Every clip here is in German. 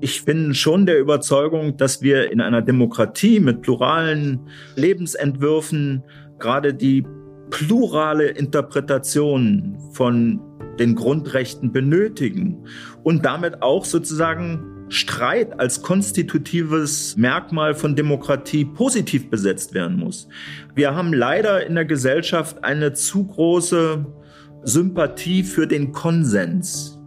Ich bin schon der Überzeugung, dass wir in einer Demokratie mit pluralen Lebensentwürfen gerade die plurale Interpretation von den Grundrechten benötigen und damit auch sozusagen Streit als konstitutives Merkmal von Demokratie positiv besetzt werden muss. Wir haben leider in der Gesellschaft eine zu große Sympathie für den Konsens.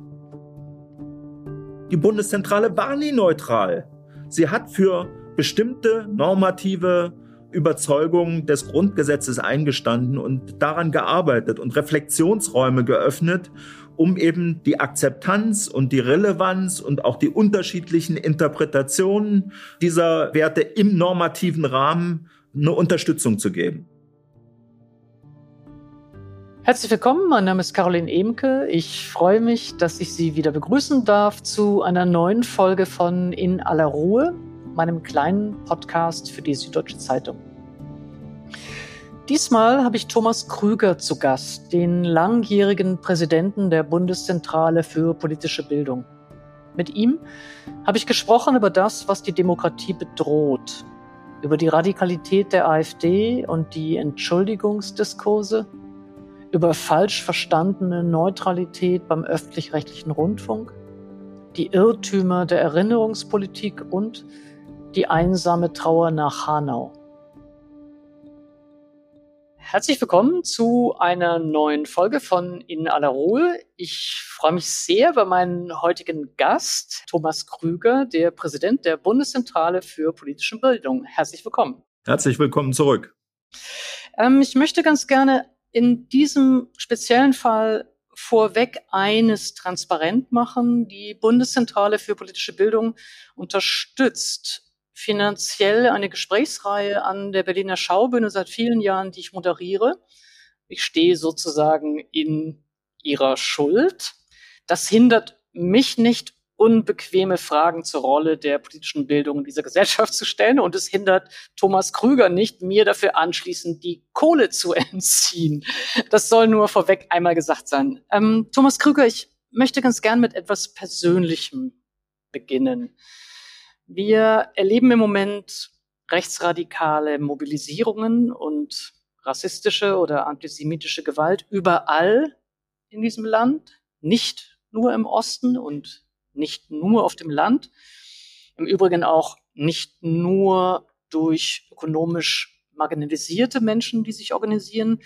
Die Bundeszentrale war nie neutral. Sie hat für bestimmte normative Überzeugungen des Grundgesetzes eingestanden und daran gearbeitet und Reflexionsräume geöffnet, um eben die Akzeptanz und die Relevanz und auch die unterschiedlichen Interpretationen dieser Werte im normativen Rahmen eine Unterstützung zu geben. Herzlich willkommen, mein Name ist Caroline Emke. Ich freue mich, dass ich Sie wieder begrüßen darf zu einer neuen Folge von In aller Ruhe, meinem kleinen Podcast für die Süddeutsche Zeitung. Diesmal habe ich Thomas Krüger zu Gast, den langjährigen Präsidenten der Bundeszentrale für politische Bildung. Mit ihm habe ich gesprochen über das, was die Demokratie bedroht, über die Radikalität der AfD und die Entschuldigungsdiskurse, über falsch verstandene Neutralität beim öffentlich-rechtlichen Rundfunk, die Irrtümer der Erinnerungspolitik und die einsame Trauer nach Hanau. Herzlich willkommen zu einer neuen Folge von In aller Ruhe. Ich freue mich sehr über meinen heutigen Gast, Thomas Krüger, der Präsident der Bundeszentrale für politische Bildung. Herzlich willkommen. Herzlich willkommen zurück. Ähm, ich möchte ganz gerne in diesem speziellen Fall vorweg eines transparent machen. Die Bundeszentrale für politische Bildung unterstützt finanziell eine Gesprächsreihe an der Berliner Schaubühne seit vielen Jahren, die ich moderiere. Ich stehe sozusagen in ihrer Schuld. Das hindert mich nicht unbequeme Fragen zur Rolle der politischen Bildung in dieser Gesellschaft zu stellen. Und es hindert Thomas Krüger nicht, mir dafür anschließend die Kohle zu entziehen. Das soll nur vorweg einmal gesagt sein. Ähm, Thomas Krüger, ich möchte ganz gern mit etwas Persönlichem beginnen. Wir erleben im Moment rechtsradikale Mobilisierungen und rassistische oder antisemitische Gewalt überall in diesem Land, nicht nur im Osten und nicht nur auf dem Land, im Übrigen auch nicht nur durch ökonomisch marginalisierte Menschen, die sich organisieren.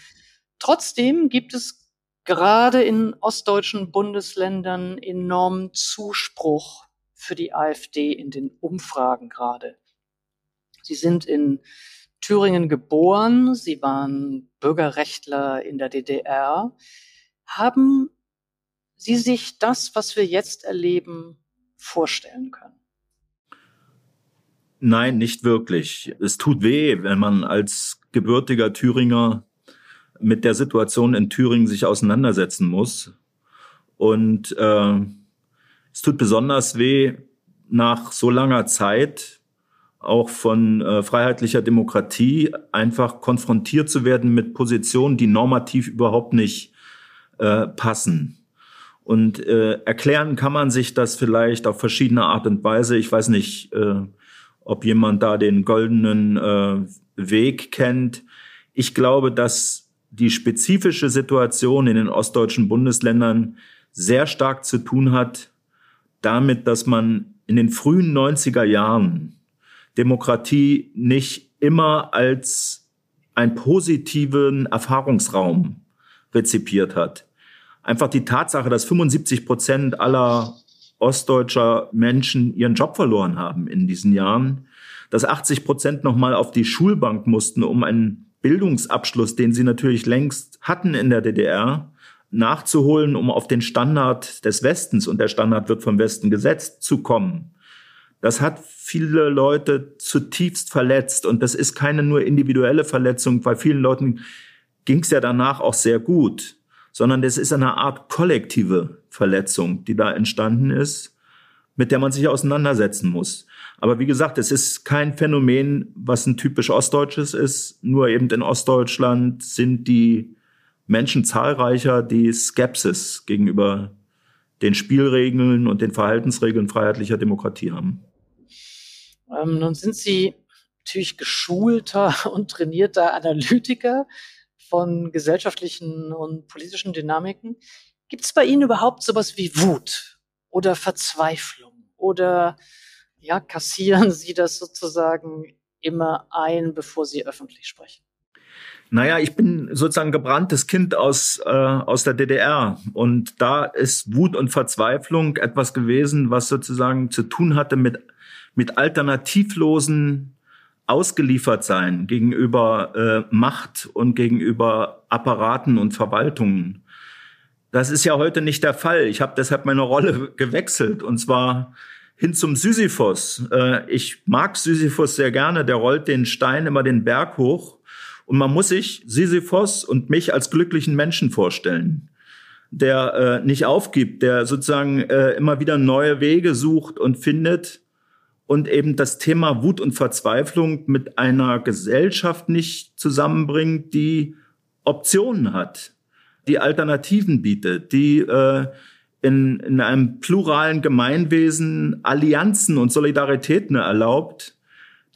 Trotzdem gibt es gerade in ostdeutschen Bundesländern enormen Zuspruch für die AfD in den Umfragen gerade. Sie sind in Thüringen geboren, sie waren Bürgerrechtler in der DDR. Haben Sie sich das, was wir jetzt erleben, vorstellen können? Nein, nicht wirklich. Es tut weh, wenn man als gebürtiger Thüringer mit der Situation in Thüringen sich auseinandersetzen muss. Und äh, es tut besonders weh, nach so langer Zeit auch von äh, freiheitlicher Demokratie einfach konfrontiert zu werden mit Positionen, die normativ überhaupt nicht äh, passen. Und äh, erklären kann man sich das vielleicht auf verschiedene Art und Weise. Ich weiß nicht, äh, ob jemand da den goldenen äh, Weg kennt. Ich glaube, dass die spezifische Situation in den ostdeutschen Bundesländern sehr stark zu tun hat damit, dass man in den frühen 90er Jahren Demokratie nicht immer als einen positiven Erfahrungsraum rezipiert hat einfach die Tatsache, dass 75 Prozent aller ostdeutscher Menschen ihren Job verloren haben in diesen Jahren, dass 80 Prozent nochmal auf die Schulbank mussten, um einen Bildungsabschluss, den sie natürlich längst hatten in der DDR, nachzuholen, um auf den Standard des Westens, und der Standard wird vom Westen gesetzt, zu kommen. Das hat viele Leute zutiefst verletzt und das ist keine nur individuelle Verletzung, bei vielen Leuten ging es ja danach auch sehr gut sondern das ist eine Art kollektive Verletzung, die da entstanden ist, mit der man sich auseinandersetzen muss. Aber wie gesagt, es ist kein Phänomen, was ein typisch ostdeutsches ist. Nur eben in Ostdeutschland sind die Menschen zahlreicher, die Skepsis gegenüber den Spielregeln und den Verhaltensregeln freiheitlicher Demokratie haben. Ähm, nun sind Sie natürlich geschulter und trainierter Analytiker von gesellschaftlichen und politischen Dynamiken. Gibt es bei Ihnen überhaupt sowas wie Wut oder Verzweiflung oder ja, kassieren Sie das sozusagen immer ein, bevor Sie öffentlich sprechen? Naja, ich bin sozusagen gebranntes Kind aus, äh, aus der DDR. Und da ist Wut und Verzweiflung etwas gewesen, was sozusagen zu tun hatte mit, mit alternativlosen Ausgeliefertsein gegenüber äh, Macht und gegenüber Apparaten und Verwaltungen. Das ist ja heute nicht der Fall. Ich habe deshalb meine Rolle gewechselt und zwar hin zum Sisyphos. Äh, ich mag Sisyphos sehr gerne. Der rollt den Stein immer den Berg hoch und man muss sich Sisyphos und mich als glücklichen Menschen vorstellen, der äh, nicht aufgibt, der sozusagen äh, immer wieder neue Wege sucht und findet und eben das Thema Wut und Verzweiflung mit einer Gesellschaft nicht zusammenbringt, die Optionen hat, die Alternativen bietet, die äh, in, in einem pluralen Gemeinwesen Allianzen und Solidaritäten erlaubt,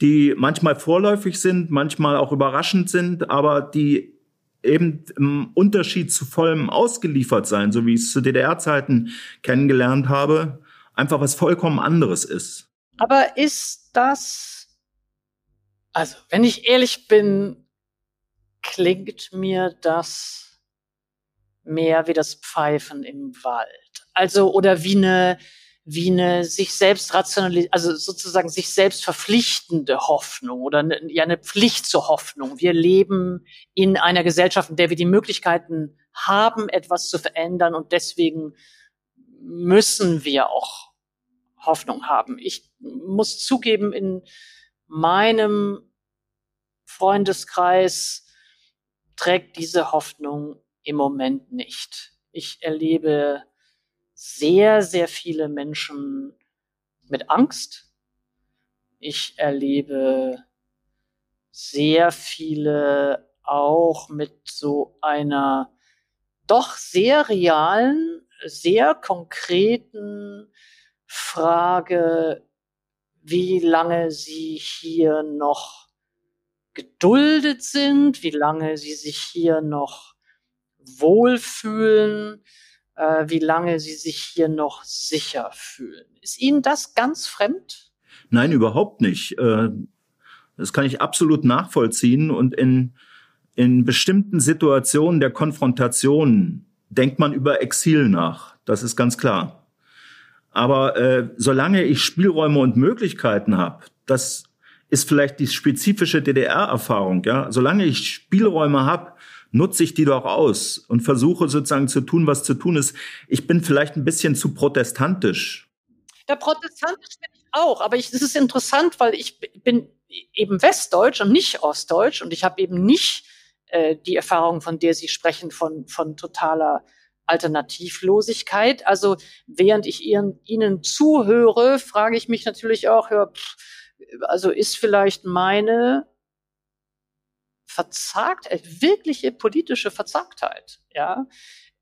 die manchmal vorläufig sind, manchmal auch überraschend sind, aber die eben im Unterschied zu vollem ausgeliefert sein, so wie ich es zu DDR-Zeiten kennengelernt habe, einfach was vollkommen anderes ist. Aber ist das, also wenn ich ehrlich bin, klingt mir das mehr wie das Pfeifen im Wald. Also, oder wie eine, wie eine sich selbst rationalis also sozusagen sich selbst verpflichtende Hoffnung oder eine, ja eine Pflicht zur Hoffnung. Wir leben in einer Gesellschaft, in der wir die Möglichkeiten haben, etwas zu verändern und deswegen müssen wir auch Hoffnung haben. Ich muss zugeben, in meinem Freundeskreis trägt diese Hoffnung im Moment nicht. Ich erlebe sehr, sehr viele Menschen mit Angst. Ich erlebe sehr viele auch mit so einer doch sehr realen, sehr konkreten Frage, wie lange sie hier noch geduldet sind, wie lange sie sich hier noch wohlfühlen, äh, wie lange sie sich hier noch sicher fühlen. Ist Ihnen das ganz fremd? Nein, überhaupt nicht. Äh, das kann ich absolut nachvollziehen. Und in, in bestimmten Situationen der Konfrontation denkt man über Exil nach. Das ist ganz klar. Aber äh, solange ich Spielräume und Möglichkeiten habe, das ist vielleicht die spezifische DDR-Erfahrung. Ja, solange ich Spielräume habe, nutze ich die doch aus und versuche sozusagen zu tun, was zu tun ist. Ich bin vielleicht ein bisschen zu protestantisch. Der protestantisch bin ich auch, aber es ist interessant, weil ich bin eben Westdeutsch und nicht Ostdeutsch und ich habe eben nicht äh, die Erfahrung, von der Sie sprechen, von, von totaler Alternativlosigkeit. Also während ich ihren, Ihnen zuhöre, frage ich mich natürlich auch, ja, pff, also ist vielleicht meine verzagt, äh, wirkliche politische Verzagtheit, ja,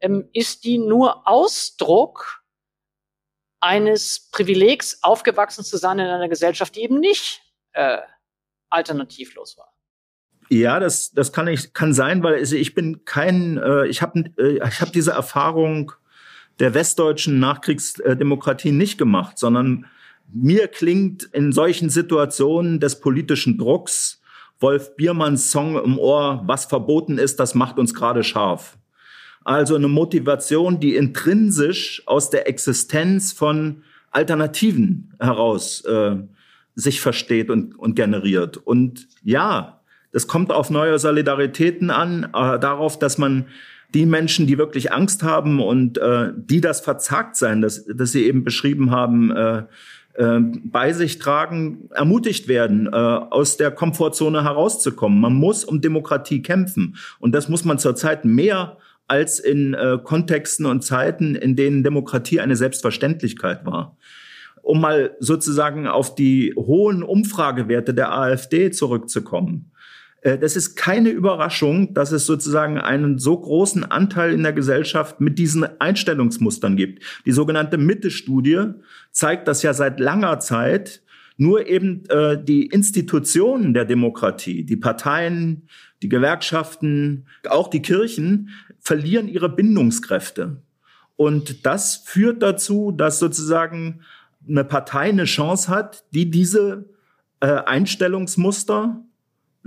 ähm, ist die nur Ausdruck eines Privilegs, aufgewachsen zu sein in einer Gesellschaft, die eben nicht äh, alternativlos war. Ja, das, das kann ich kann sein, weil ich bin kein, äh, ich habe äh, ich hab diese Erfahrung der westdeutschen Nachkriegsdemokratie nicht gemacht, sondern mir klingt in solchen Situationen des politischen Drucks Wolf Biermanns Song im Ohr, was verboten ist, das macht uns gerade scharf. Also eine Motivation, die intrinsisch aus der Existenz von Alternativen heraus äh, sich versteht und, und generiert. Und ja, das kommt auf neue Solidaritäten an, äh, darauf, dass man die Menschen, die wirklich Angst haben und äh, die das verzagt sein, das, das Sie eben beschrieben haben, äh, äh, bei sich tragen, ermutigt werden, äh, aus der Komfortzone herauszukommen. Man muss um Demokratie kämpfen. Und das muss man zurzeit mehr als in äh, Kontexten und Zeiten, in denen Demokratie eine Selbstverständlichkeit war. Um mal sozusagen auf die hohen Umfragewerte der AfD zurückzukommen. Äh, das ist keine Überraschung, dass es sozusagen einen so großen Anteil in der Gesellschaft mit diesen Einstellungsmustern gibt. Die sogenannte Mitte-Studie zeigt das ja seit langer Zeit. Nur eben äh, die Institutionen der Demokratie, die Parteien, die Gewerkschaften, auch die Kirchen verlieren ihre Bindungskräfte. Und das führt dazu, dass sozusagen eine Partei eine Chance hat, die diese äh, Einstellungsmuster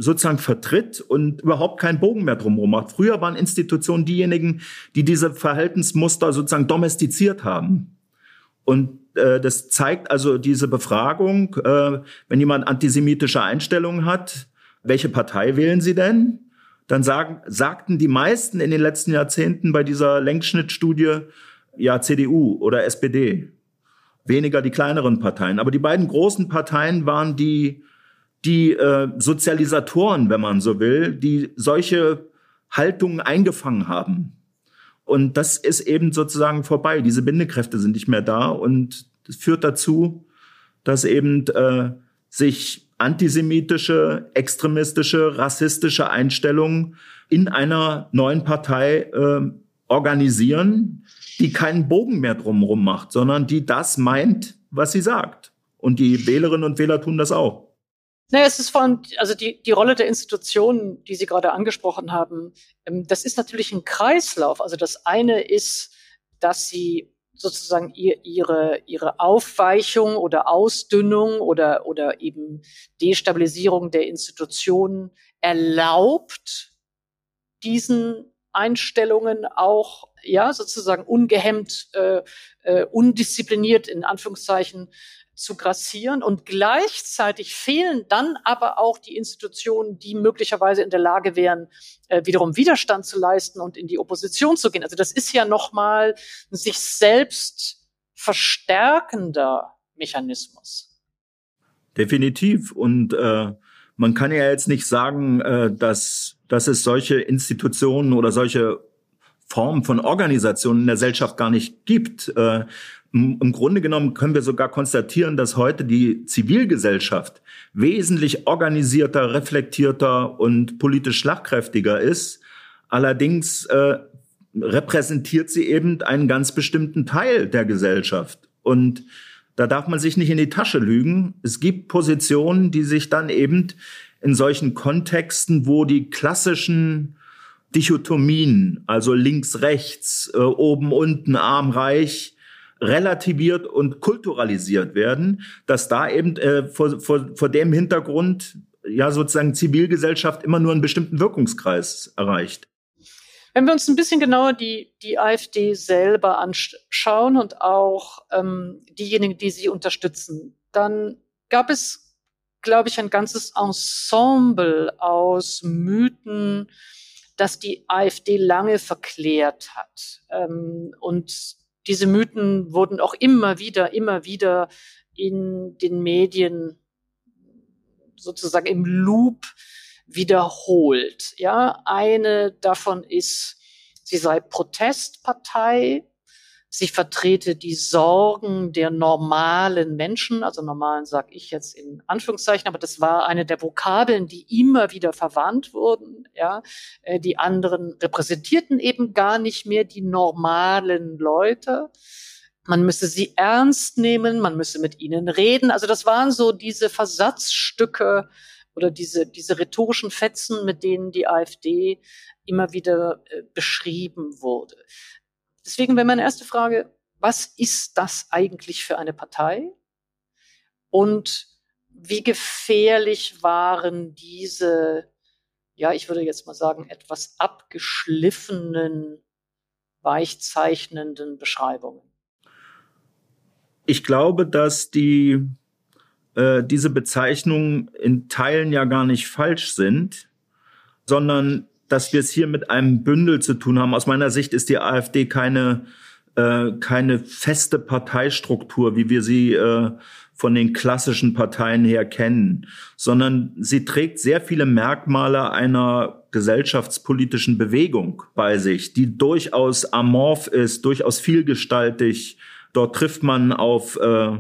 sozusagen vertritt und überhaupt keinen Bogen mehr drumherum macht. Früher waren Institutionen diejenigen, die diese Verhaltensmuster sozusagen domestiziert haben. Und äh, das zeigt also diese Befragung, äh, wenn jemand antisemitische Einstellungen hat, welche Partei wählen Sie denn? Dann sagen, sagten die meisten in den letzten Jahrzehnten bei dieser Längsschnittstudie ja CDU oder SPD. Weniger die kleineren Parteien. Aber die beiden großen Parteien waren die die äh, Sozialisatoren, wenn man so will, die solche Haltungen eingefangen haben. Und das ist eben sozusagen vorbei. Diese Bindekräfte sind nicht mehr da und das führt dazu, dass eben äh, sich antisemitische, extremistische, rassistische Einstellungen in einer neuen Partei äh, organisieren, die keinen Bogen mehr drumherum macht, sondern die das meint, was sie sagt. Und die Wählerinnen und Wähler tun das auch. Naja, es ist vor allem, also die, die Rolle der Institutionen, die Sie gerade angesprochen haben, ähm, das ist natürlich ein Kreislauf. Also das eine ist, dass sie sozusagen ihr, ihre, ihre Aufweichung oder Ausdünnung oder, oder eben Destabilisierung der Institutionen erlaubt, diesen Einstellungen auch ja sozusagen ungehemmt, äh, äh, undiszipliniert in Anführungszeichen zu grassieren und gleichzeitig fehlen dann aber auch die Institutionen, die möglicherweise in der Lage wären, äh, wiederum Widerstand zu leisten und in die Opposition zu gehen. Also das ist ja nochmal ein sich selbst verstärkender Mechanismus. Definitiv. Und äh, man kann ja jetzt nicht sagen, äh, dass, dass es solche Institutionen oder solche Formen von Organisationen in der Gesellschaft gar nicht gibt. Äh, im Grunde genommen können wir sogar konstatieren, dass heute die Zivilgesellschaft wesentlich organisierter, reflektierter und politisch schlagkräftiger ist. Allerdings äh, repräsentiert sie eben einen ganz bestimmten Teil der Gesellschaft. Und da darf man sich nicht in die Tasche lügen. Es gibt Positionen, die sich dann eben in solchen Kontexten, wo die klassischen Dichotomien, also links, rechts, äh, oben, unten, arm, reich, relativiert und kulturalisiert werden, dass da eben äh, vor, vor, vor dem Hintergrund ja sozusagen Zivilgesellschaft immer nur einen bestimmten Wirkungskreis erreicht. Wenn wir uns ein bisschen genauer die, die AfD selber anschauen und auch ähm, diejenigen, die sie unterstützen, dann gab es, glaube ich, ein ganzes Ensemble aus Mythen, das die AfD lange verklärt hat. Ähm, und diese Mythen wurden auch immer wieder, immer wieder in den Medien sozusagen im Loop wiederholt. Ja, eine davon ist, sie sei Protestpartei, Sie vertrete die Sorgen der normalen Menschen, also normalen sage ich jetzt in Anführungszeichen, aber das war eine der Vokabeln, die immer wieder verwandt wurden. Ja, äh, die anderen repräsentierten eben gar nicht mehr die normalen Leute. Man müsse sie ernst nehmen, man müsse mit ihnen reden. Also das waren so diese Versatzstücke oder diese, diese rhetorischen Fetzen, mit denen die AfD immer wieder äh, beschrieben wurde. Deswegen wäre meine erste Frage, was ist das eigentlich für eine Partei? Und wie gefährlich waren diese, ja, ich würde jetzt mal sagen, etwas abgeschliffenen, weichzeichnenden Beschreibungen? Ich glaube, dass die, äh, diese Bezeichnungen in Teilen ja gar nicht falsch sind, sondern dass wir es hier mit einem Bündel zu tun haben. Aus meiner Sicht ist die AfD keine, äh, keine feste Parteistruktur, wie wir sie äh, von den klassischen Parteien her kennen, sondern sie trägt sehr viele Merkmale einer gesellschaftspolitischen Bewegung bei sich, die durchaus amorph ist, durchaus vielgestaltig. Dort trifft man auf äh,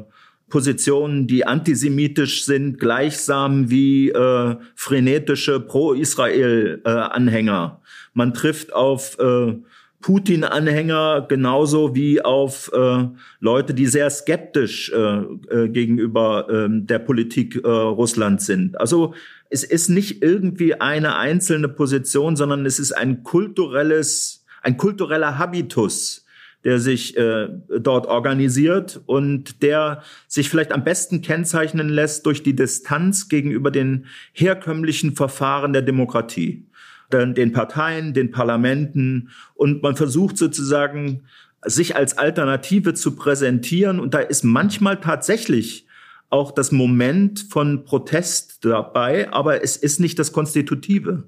Positionen, die antisemitisch sind, gleichsam wie äh, frenetische Pro-Israel-Anhänger. Man trifft auf äh, Putin-Anhänger genauso wie auf äh, Leute, die sehr skeptisch äh, äh, gegenüber äh, der Politik äh, Russlands sind. Also es ist nicht irgendwie eine einzelne Position, sondern es ist ein kulturelles, ein kultureller Habitus, der sich äh, dort organisiert und der sich vielleicht am besten kennzeichnen lässt durch die Distanz gegenüber den herkömmlichen Verfahren der Demokratie den Parteien, den Parlamenten. Und man versucht sozusagen sich als Alternative zu präsentieren. Und da ist manchmal tatsächlich auch das Moment von Protest dabei, aber es ist nicht das Konstitutive,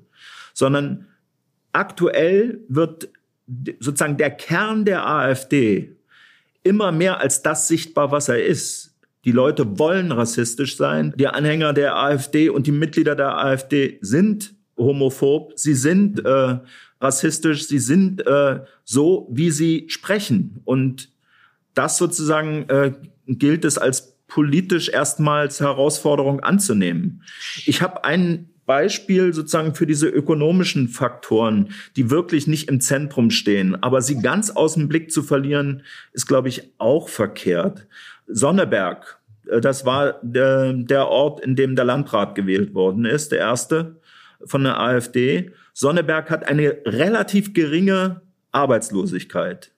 sondern aktuell wird sozusagen der Kern der AfD immer mehr als das sichtbar, was er ist. Die Leute wollen rassistisch sein. Die Anhänger der AfD und die Mitglieder der AfD sind homophob, sie sind äh, rassistisch, sie sind äh, so, wie sie sprechen. Und das sozusagen äh, gilt es als politisch erstmals Herausforderung anzunehmen. Ich habe ein Beispiel sozusagen für diese ökonomischen Faktoren, die wirklich nicht im Zentrum stehen, aber sie ganz aus dem Blick zu verlieren, ist, glaube ich, auch verkehrt. Sonneberg, äh, das war der, der Ort, in dem der Landrat gewählt worden ist, der erste von der AfD. Sonneberg hat eine relativ geringe Arbeitslosigkeit.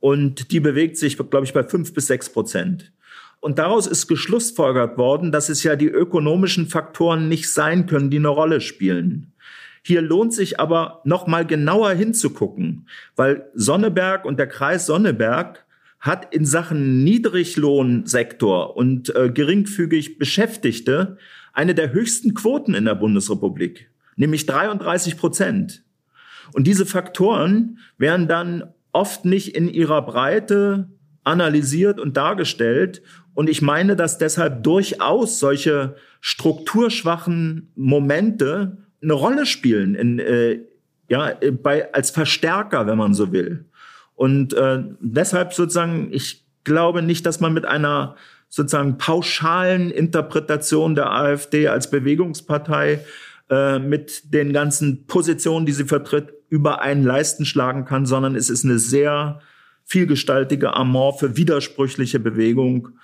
Und die bewegt sich, glaube ich, bei fünf bis sechs Prozent. Und daraus ist geschlussfolgert worden, dass es ja die ökonomischen Faktoren nicht sein können, die eine Rolle spielen. Hier lohnt sich aber noch mal genauer hinzugucken, weil Sonneberg und der Kreis Sonneberg hat in Sachen Niedriglohnsektor und äh, geringfügig Beschäftigte eine der höchsten Quoten in der Bundesrepublik nämlich 33 Prozent. Und diese Faktoren werden dann oft nicht in ihrer Breite analysiert und dargestellt. Und ich meine, dass deshalb durchaus solche strukturschwachen Momente eine Rolle spielen, in, äh, ja, bei, als Verstärker, wenn man so will. Und äh, deshalb sozusagen, ich glaube nicht, dass man mit einer sozusagen pauschalen Interpretation der AfD als Bewegungspartei äh, mit den ganzen Positionen, die sie vertritt, über einen Leisten schlagen kann, sondern es ist eine sehr vielgestaltige, amorphe, widersprüchliche Bewegung,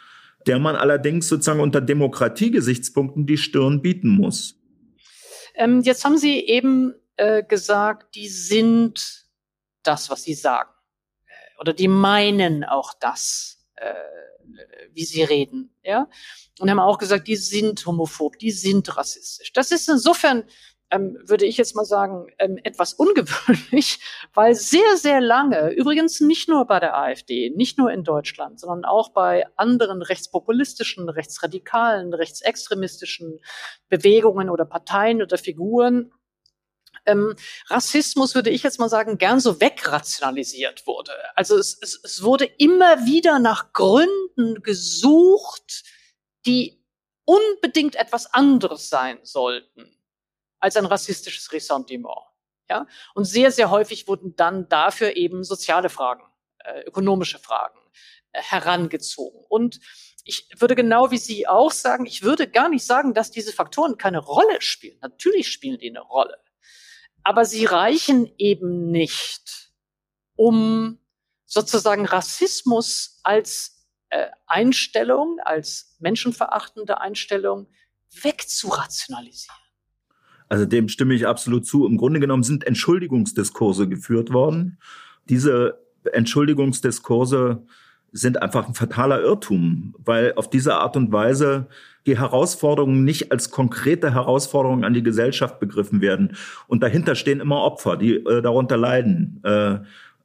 der man allerdings sozusagen unter Demokratiegesichtspunkten die Stirn bieten muss. Ähm, jetzt haben Sie eben äh, gesagt, die sind das, was sie sagen. Äh, oder die meinen auch das, äh, wie sie reden. Ja? und haben auch gesagt, die sind homophob, die sind rassistisch. Das ist insofern, ähm, würde ich jetzt mal sagen, ähm, etwas ungewöhnlich, weil sehr, sehr lange, übrigens nicht nur bei der AfD, nicht nur in Deutschland, sondern auch bei anderen rechtspopulistischen, rechtsradikalen, rechtsextremistischen Bewegungen oder Parteien oder Figuren, ähm, Rassismus, würde ich jetzt mal sagen, gern so wegrationalisiert wurde. Also es, es, es wurde immer wieder nach Gründen gesucht, die unbedingt etwas anderes sein sollten als ein rassistisches Ressentiment. Ja? Und sehr, sehr häufig wurden dann dafür eben soziale Fragen, äh, ökonomische Fragen äh, herangezogen. Und ich würde genau wie Sie auch sagen, ich würde gar nicht sagen, dass diese Faktoren keine Rolle spielen. Natürlich spielen die eine Rolle. Aber sie reichen eben nicht, um sozusagen Rassismus als äh, Einstellung, als menschenverachtende Einstellung wegzurationalisieren. Also dem stimme ich absolut zu. Im Grunde genommen sind Entschuldigungsdiskurse geführt worden. Diese Entschuldigungsdiskurse sind einfach ein fataler Irrtum, weil auf diese Art und Weise die Herausforderungen nicht als konkrete Herausforderungen an die Gesellschaft begriffen werden. Und dahinter stehen immer Opfer, die äh, darunter leiden. Äh,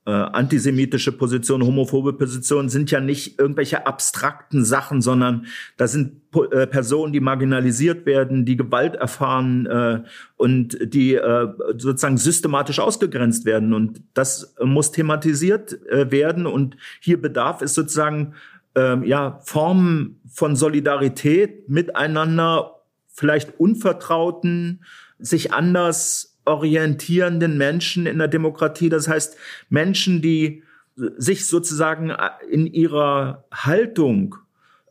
äh, antisemitische Positionen, homophobe Positionen sind ja nicht irgendwelche abstrakten Sachen, sondern da sind äh, Personen, die marginalisiert werden, die Gewalt erfahren äh, und die äh, sozusagen systematisch ausgegrenzt werden. Und das muss thematisiert äh, werden. Und hier bedarf es sozusagen äh, ja Formen von Solidarität miteinander, vielleicht unvertrauten, sich anders orientierenden Menschen in der Demokratie. Das heißt, Menschen, die sich sozusagen in ihrer Haltung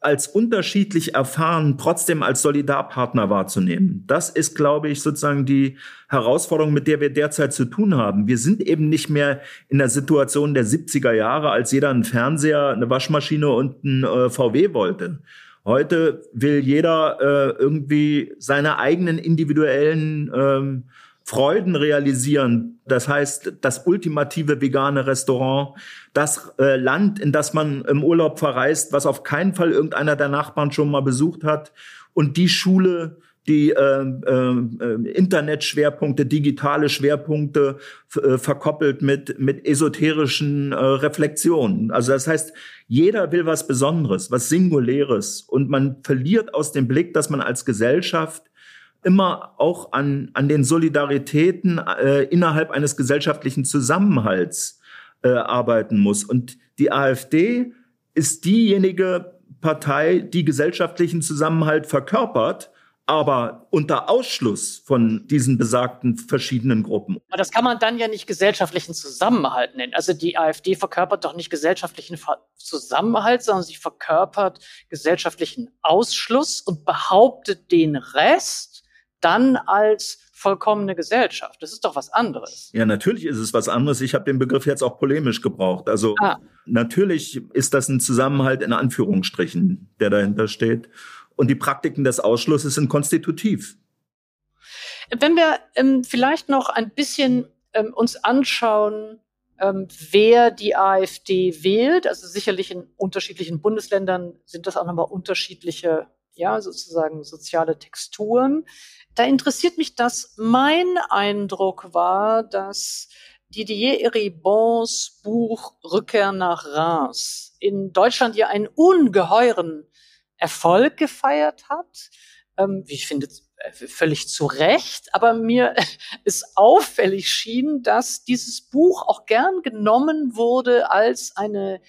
als unterschiedlich erfahren, trotzdem als Solidarpartner wahrzunehmen. Das ist, glaube ich, sozusagen die Herausforderung, mit der wir derzeit zu tun haben. Wir sind eben nicht mehr in der Situation der 70er Jahre, als jeder einen Fernseher, eine Waschmaschine und ein äh, VW wollte. Heute will jeder äh, irgendwie seine eigenen individuellen ähm, Freuden realisieren. Das heißt, das ultimative vegane Restaurant, das äh, Land, in das man im Urlaub verreist, was auf keinen Fall irgendeiner der Nachbarn schon mal besucht hat und die Schule, die äh, äh, Internetschwerpunkte, digitale Schwerpunkte äh, verkoppelt mit, mit esoterischen äh, Reflexionen. Also das heißt, jeder will was Besonderes, was Singuläres und man verliert aus dem Blick, dass man als Gesellschaft immer auch an, an den Solidaritäten äh, innerhalb eines gesellschaftlichen Zusammenhalts äh, arbeiten muss. Und die AfD ist diejenige Partei, die gesellschaftlichen Zusammenhalt verkörpert, aber unter Ausschluss von diesen besagten verschiedenen Gruppen. Aber das kann man dann ja nicht gesellschaftlichen Zusammenhalt nennen. Also die AfD verkörpert doch nicht gesellschaftlichen Zusammenhalt, sondern sie verkörpert gesellschaftlichen Ausschluss und behauptet den Rest dann als vollkommene Gesellschaft. Das ist doch was anderes. Ja, natürlich ist es was anderes. Ich habe den Begriff jetzt auch polemisch gebraucht. Also ah. natürlich ist das ein Zusammenhalt in Anführungsstrichen, der dahinter steht. Und die Praktiken des Ausschlusses sind konstitutiv. Wenn wir ähm, vielleicht noch ein bisschen ähm, uns anschauen, ähm, wer die AfD wählt, also sicherlich in unterschiedlichen Bundesländern sind das auch nochmal unterschiedliche, ja, sozusagen soziale Texturen da interessiert mich das. Mein Eindruck war, dass Didier Eribons Buch Rückkehr nach Reims in Deutschland ja einen ungeheuren Erfolg gefeiert hat. Ähm, wie ich finde, äh, völlig zu Recht, aber mir ist auffällig schien, dass dieses Buch auch gern genommen wurde als eine,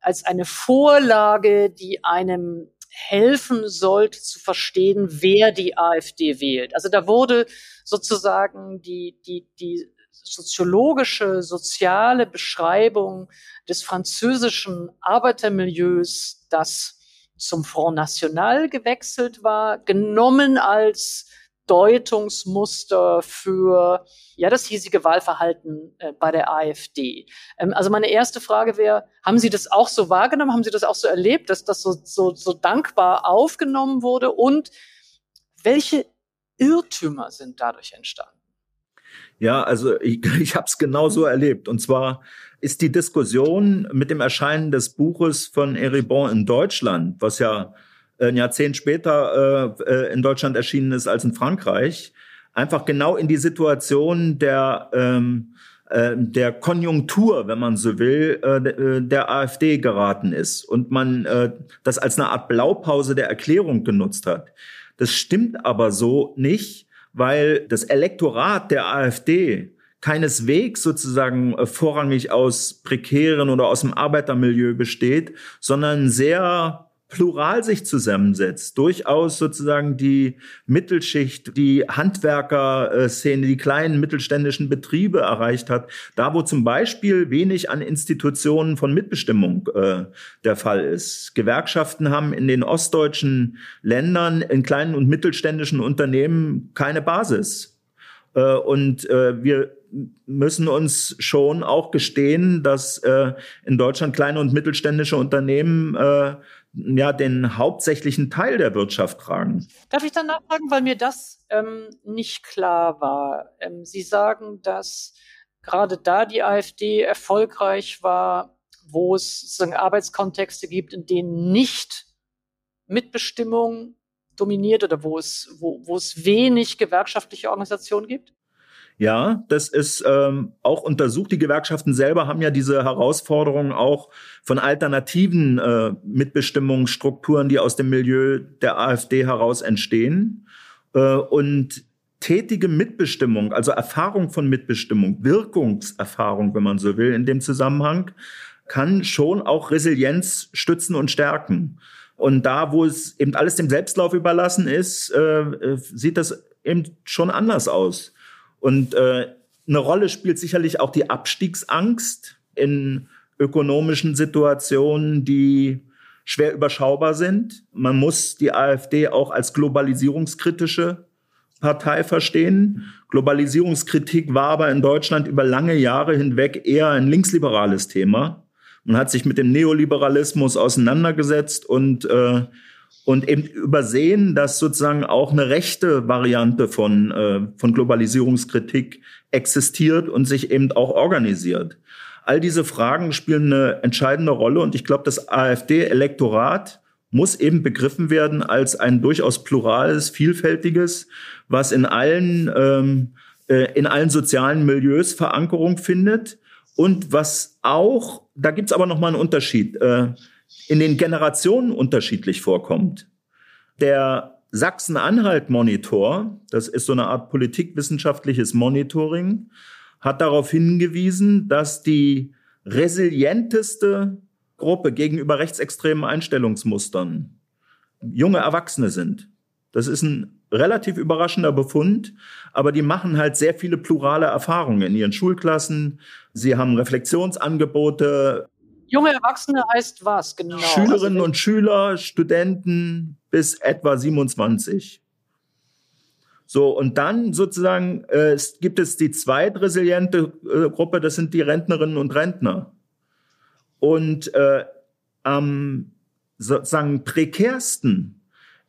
als eine Vorlage, die einem helfen sollte zu verstehen, wer die AfD wählt. Also da wurde sozusagen die, die, die soziologische, soziale Beschreibung des französischen Arbeitermilieus, das zum Front National gewechselt war, genommen als Deutungsmuster für ja das hiesige Wahlverhalten äh, bei der AfD. Ähm, also meine erste Frage wäre: Haben Sie das auch so wahrgenommen? Haben Sie das auch so erlebt, dass das so so, so dankbar aufgenommen wurde? Und welche Irrtümer sind dadurch entstanden? Ja, also ich, ich habe es genau so erlebt. Und zwar ist die Diskussion mit dem Erscheinen des Buches von Eribon in Deutschland, was ja ein Jahrzehnt später äh, äh, in Deutschland erschienen ist als in Frankreich, einfach genau in die Situation der ähm, äh, der Konjunktur, wenn man so will, äh, äh der AfD geraten ist und man äh, das als eine Art Blaupause der Erklärung genutzt hat. Das stimmt aber so nicht, weil das Elektorat der AfD keineswegs sozusagen äh, vorrangig aus prekären oder aus dem Arbeitermilieu besteht, sondern sehr plural sich zusammensetzt, durchaus sozusagen die Mittelschicht, die Handwerkerszene, die kleinen mittelständischen Betriebe erreicht hat, da wo zum Beispiel wenig an Institutionen von Mitbestimmung äh, der Fall ist. Gewerkschaften haben in den ostdeutschen Ländern in kleinen und mittelständischen Unternehmen keine Basis. Äh, und äh, wir müssen uns schon auch gestehen, dass äh, in Deutschland kleine und mittelständische Unternehmen äh, ja den hauptsächlichen Teil der Wirtschaft tragen. Darf ich dann nachfragen, weil mir das ähm, nicht klar war? Ähm, Sie sagen, dass gerade da die AfD erfolgreich war, wo es sozusagen Arbeitskontexte gibt, in denen nicht Mitbestimmung dominiert oder wo es, wo, wo es wenig gewerkschaftliche Organisationen gibt? Ja, das ist ähm, auch untersucht. Die Gewerkschaften selber haben ja diese Herausforderungen auch von alternativen äh, Mitbestimmungsstrukturen, die aus dem Milieu der AfD heraus entstehen. Äh, und tätige Mitbestimmung, also Erfahrung von Mitbestimmung, Wirkungserfahrung, wenn man so will, in dem Zusammenhang, kann schon auch Resilienz stützen und stärken. Und da, wo es eben alles dem Selbstlauf überlassen ist, äh, äh sieht das eben schon anders aus. Und äh, eine Rolle spielt sicherlich auch die Abstiegsangst in ökonomischen Situationen, die schwer überschaubar sind. Man muss die AfD auch als globalisierungskritische Partei verstehen. Globalisierungskritik war aber in Deutschland über lange Jahre hinweg eher ein linksliberales Thema. Man hat sich mit dem Neoliberalismus auseinandergesetzt und, äh, und eben übersehen, dass sozusagen auch eine rechte Variante von, äh, von Globalisierungskritik existiert und sich eben auch organisiert. All diese Fragen spielen eine entscheidende Rolle und ich glaube, das AfD-Elektorat muss eben begriffen werden als ein durchaus plurales, vielfältiges, was in allen, ähm, äh, in allen sozialen Milieus Verankerung findet und was auch, da gibt's aber nochmal einen Unterschied, äh, in den Generationen unterschiedlich vorkommt. Der Sachsen-Anhalt-Monitor, das ist so eine Art politikwissenschaftliches Monitoring, hat darauf hingewiesen, dass die resilienteste Gruppe gegenüber rechtsextremen Einstellungsmustern junge Erwachsene sind. Das ist ein relativ überraschender Befund, aber die machen halt sehr viele plurale Erfahrungen in ihren Schulklassen. Sie haben Reflexionsangebote. Junge Erwachsene heißt was genau? Schülerinnen also, und Schüler, Studenten bis etwa 27. So, und dann sozusagen äh, gibt es die zweitresiliente äh, Gruppe, das sind die Rentnerinnen und Rentner. Und äh, am sozusagen prekärsten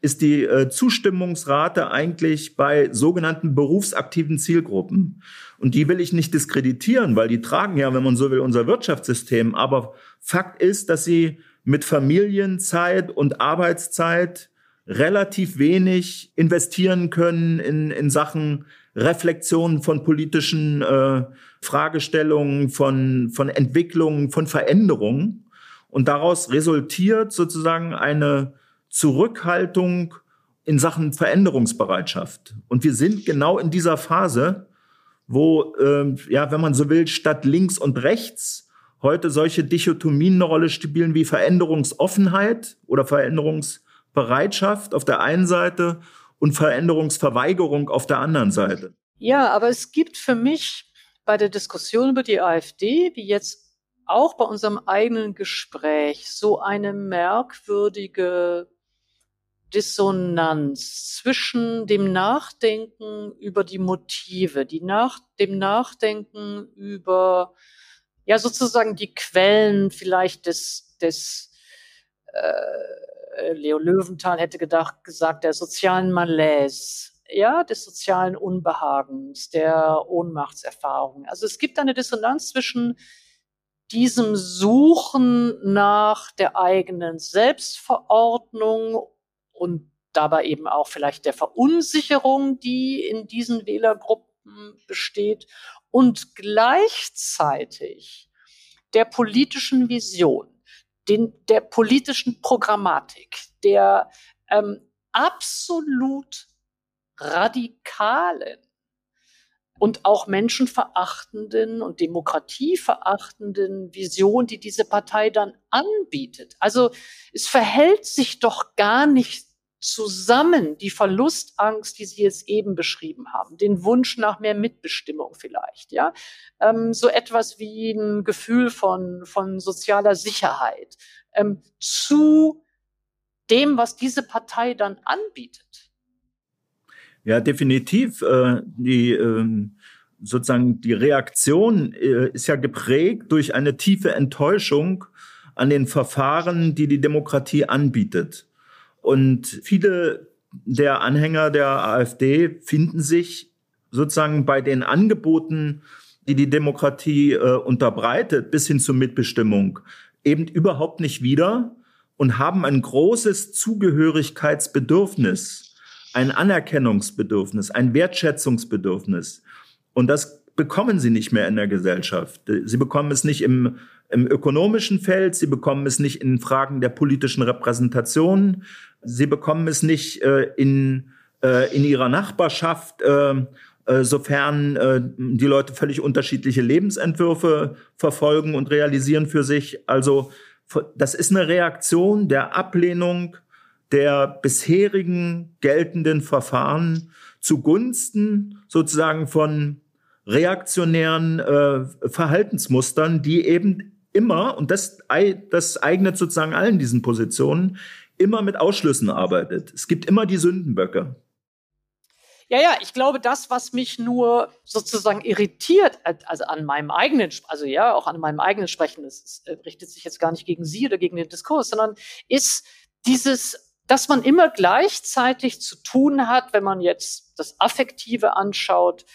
ist die äh, Zustimmungsrate eigentlich bei sogenannten berufsaktiven Zielgruppen. Und die will ich nicht diskreditieren, weil die tragen ja, wenn man so will, unser Wirtschaftssystem. Aber Fakt ist, dass sie mit Familienzeit und Arbeitszeit relativ wenig investieren können in, in Sachen Reflexion von politischen äh, Fragestellungen, von, von Entwicklungen, von Veränderungen. Und daraus resultiert sozusagen eine Zurückhaltung in Sachen Veränderungsbereitschaft. Und wir sind genau in dieser Phase, wo, äh, ja, wenn man so will, statt links und rechts heute solche Dichotomien eine Rolle spielen wie Veränderungsoffenheit oder Veränderungs Bereitschaft auf der einen Seite und Veränderungsverweigerung auf der anderen Seite. Ja, aber es gibt für mich bei der Diskussion über die AfD, wie jetzt auch bei unserem eigenen Gespräch, so eine merkwürdige Dissonanz zwischen dem Nachdenken über die Motive, die nach, dem Nachdenken über ja sozusagen die Quellen vielleicht des, des äh, Leo Löwenthal hätte gedacht, gesagt, der sozialen Malaise, ja, des sozialen Unbehagens, der Ohnmachtserfahrung. Also es gibt eine Dissonanz zwischen diesem Suchen nach der eigenen Selbstverordnung und dabei eben auch vielleicht der Verunsicherung, die in diesen Wählergruppen besteht und gleichzeitig der politischen Vision den, der politischen Programmatik, der ähm, absolut radikalen und auch menschenverachtenden und demokratieverachtenden Vision, die diese Partei dann anbietet. Also es verhält sich doch gar nicht zusammen die Verlustangst, die Sie jetzt eben beschrieben haben, den Wunsch nach mehr Mitbestimmung vielleicht, ja, ähm, so etwas wie ein Gefühl von von sozialer Sicherheit ähm, zu dem, was diese Partei dann anbietet. Ja, definitiv. Äh, die äh, sozusagen die Reaktion äh, ist ja geprägt durch eine tiefe Enttäuschung an den Verfahren, die die Demokratie anbietet. Und viele der Anhänger der AfD finden sich sozusagen bei den Angeboten, die die Demokratie äh, unterbreitet, bis hin zur Mitbestimmung, eben überhaupt nicht wieder und haben ein großes Zugehörigkeitsbedürfnis, ein Anerkennungsbedürfnis, ein Wertschätzungsbedürfnis. Und das bekommen sie nicht mehr in der Gesellschaft. Sie bekommen es nicht im im ökonomischen Feld, sie bekommen es nicht in Fragen der politischen Repräsentation, sie bekommen es nicht äh, in, äh, in ihrer Nachbarschaft, äh, äh, sofern äh, die Leute völlig unterschiedliche Lebensentwürfe verfolgen und realisieren für sich. Also das ist eine Reaktion der Ablehnung der bisherigen geltenden Verfahren zugunsten sozusagen von reaktionären äh, Verhaltensmustern, die eben immer, und das, das eignet sozusagen allen diesen Positionen, immer mit Ausschlüssen arbeitet. Es gibt immer die Sündenböcke. Ja, ja, ich glaube, das, was mich nur sozusagen irritiert, äh, also an meinem eigenen, also ja, auch an meinem eigenen Sprechen, das äh, richtet sich jetzt gar nicht gegen Sie oder gegen den Diskurs, sondern ist dieses, dass man immer gleichzeitig zu tun hat, wenn man jetzt das Affektive anschaut,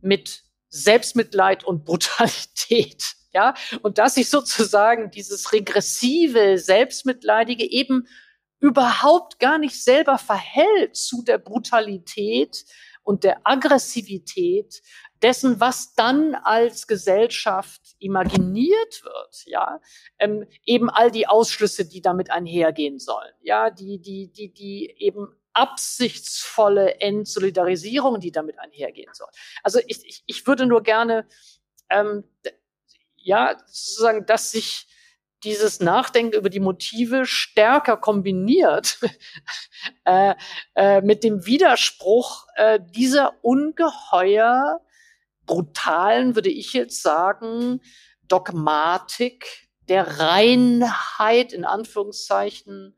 mit Selbstmitleid und Brutalität. Ja, und dass sich sozusagen dieses regressive, selbstmitleidige eben überhaupt gar nicht selber verhält zu der Brutalität und der Aggressivität dessen, was dann als Gesellschaft imaginiert wird, ja, ähm, eben all die Ausschlüsse, die damit einhergehen sollen, ja, die, die, die, die eben absichtsvolle Entsolidarisierung, die damit einhergehen soll. Also ich, ich, ich würde nur gerne, ähm, ja, sozusagen, dass sich dieses Nachdenken über die Motive stärker kombiniert äh, äh, mit dem Widerspruch äh, dieser ungeheuer brutalen, würde ich jetzt sagen, Dogmatik der Reinheit in Anführungszeichen,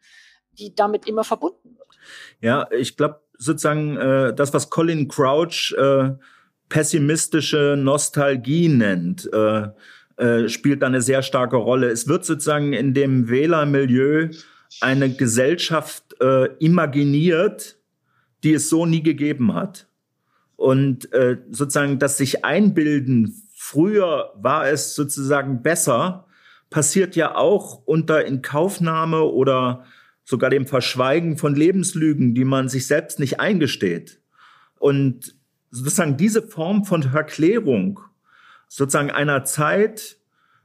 die damit immer verbunden wird. Ja, ich glaube sozusagen äh, das, was Colin Crouch äh, pessimistische Nostalgie nennt. Äh, äh, spielt da eine sehr starke Rolle. Es wird sozusagen in dem Wählermilieu eine Gesellschaft äh, imaginiert, die es so nie gegeben hat. Und äh, sozusagen das sich einbilden, früher war es sozusagen besser, passiert ja auch unter Inkaufnahme oder sogar dem Verschweigen von Lebenslügen, die man sich selbst nicht eingesteht. Und sozusagen diese Form von Verklärung sozusagen einer Zeit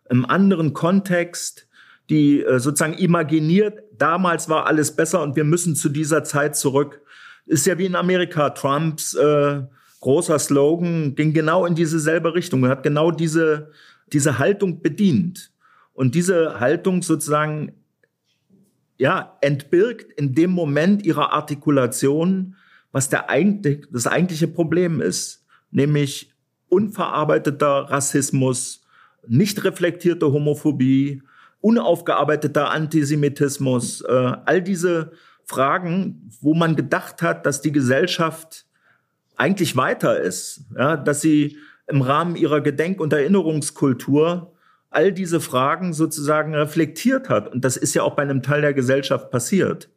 im anderen Kontext, die äh, sozusagen imaginiert, damals war alles besser und wir müssen zu dieser Zeit zurück. Ist ja wie in Amerika, Trumps äh, großer Slogan ging genau in diese selbe Richtung und hat genau diese, diese Haltung bedient. Und diese Haltung sozusagen ja, entbirgt in dem Moment ihrer Artikulation, was der eigentlich, das eigentliche Problem ist, nämlich unverarbeiteter Rassismus, nicht reflektierte Homophobie, unaufgearbeiteter Antisemitismus, äh, all diese Fragen, wo man gedacht hat, dass die Gesellschaft eigentlich weiter ist, ja, dass sie im Rahmen ihrer Gedenk- und Erinnerungskultur all diese Fragen sozusagen reflektiert hat. Und das ist ja auch bei einem Teil der Gesellschaft passiert.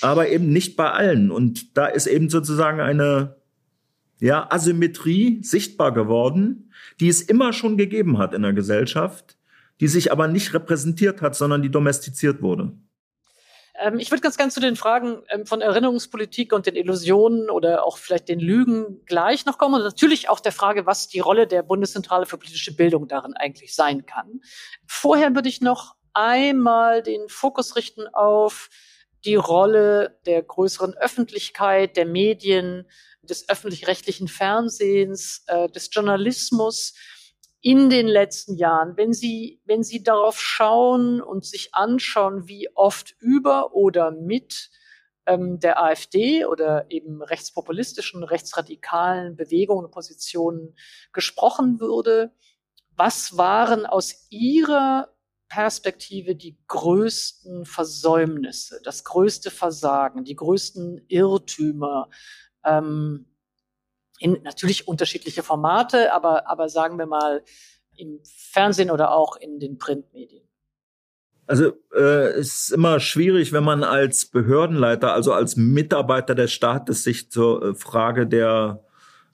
Aber eben nicht bei allen. Und da ist eben sozusagen eine ja, Asymmetrie sichtbar geworden, die es immer schon gegeben hat in der Gesellschaft, die sich aber nicht repräsentiert hat, sondern die domestiziert wurde. Ähm, ich würde ganz gerne zu den Fragen ähm, von Erinnerungspolitik und den Illusionen oder auch vielleicht den Lügen gleich noch kommen und natürlich auch der Frage, was die Rolle der Bundeszentrale für politische Bildung darin eigentlich sein kann. Vorher würde ich noch einmal den Fokus richten auf die Rolle der größeren Öffentlichkeit, der Medien, des öffentlich-rechtlichen Fernsehens, äh, des Journalismus in den letzten Jahren, wenn Sie, wenn Sie darauf schauen und sich anschauen, wie oft über oder mit ähm, der AfD oder eben rechtspopulistischen, rechtsradikalen Bewegungen und Positionen gesprochen würde, was waren aus Ihrer Perspektive die größten Versäumnisse, das größte Versagen, die größten Irrtümer, ähm, in natürlich unterschiedliche Formate, aber, aber sagen wir mal im Fernsehen oder auch in den Printmedien. Also äh, es ist immer schwierig, wenn man als Behördenleiter, also als Mitarbeiter des Staates sich zur äh, Frage der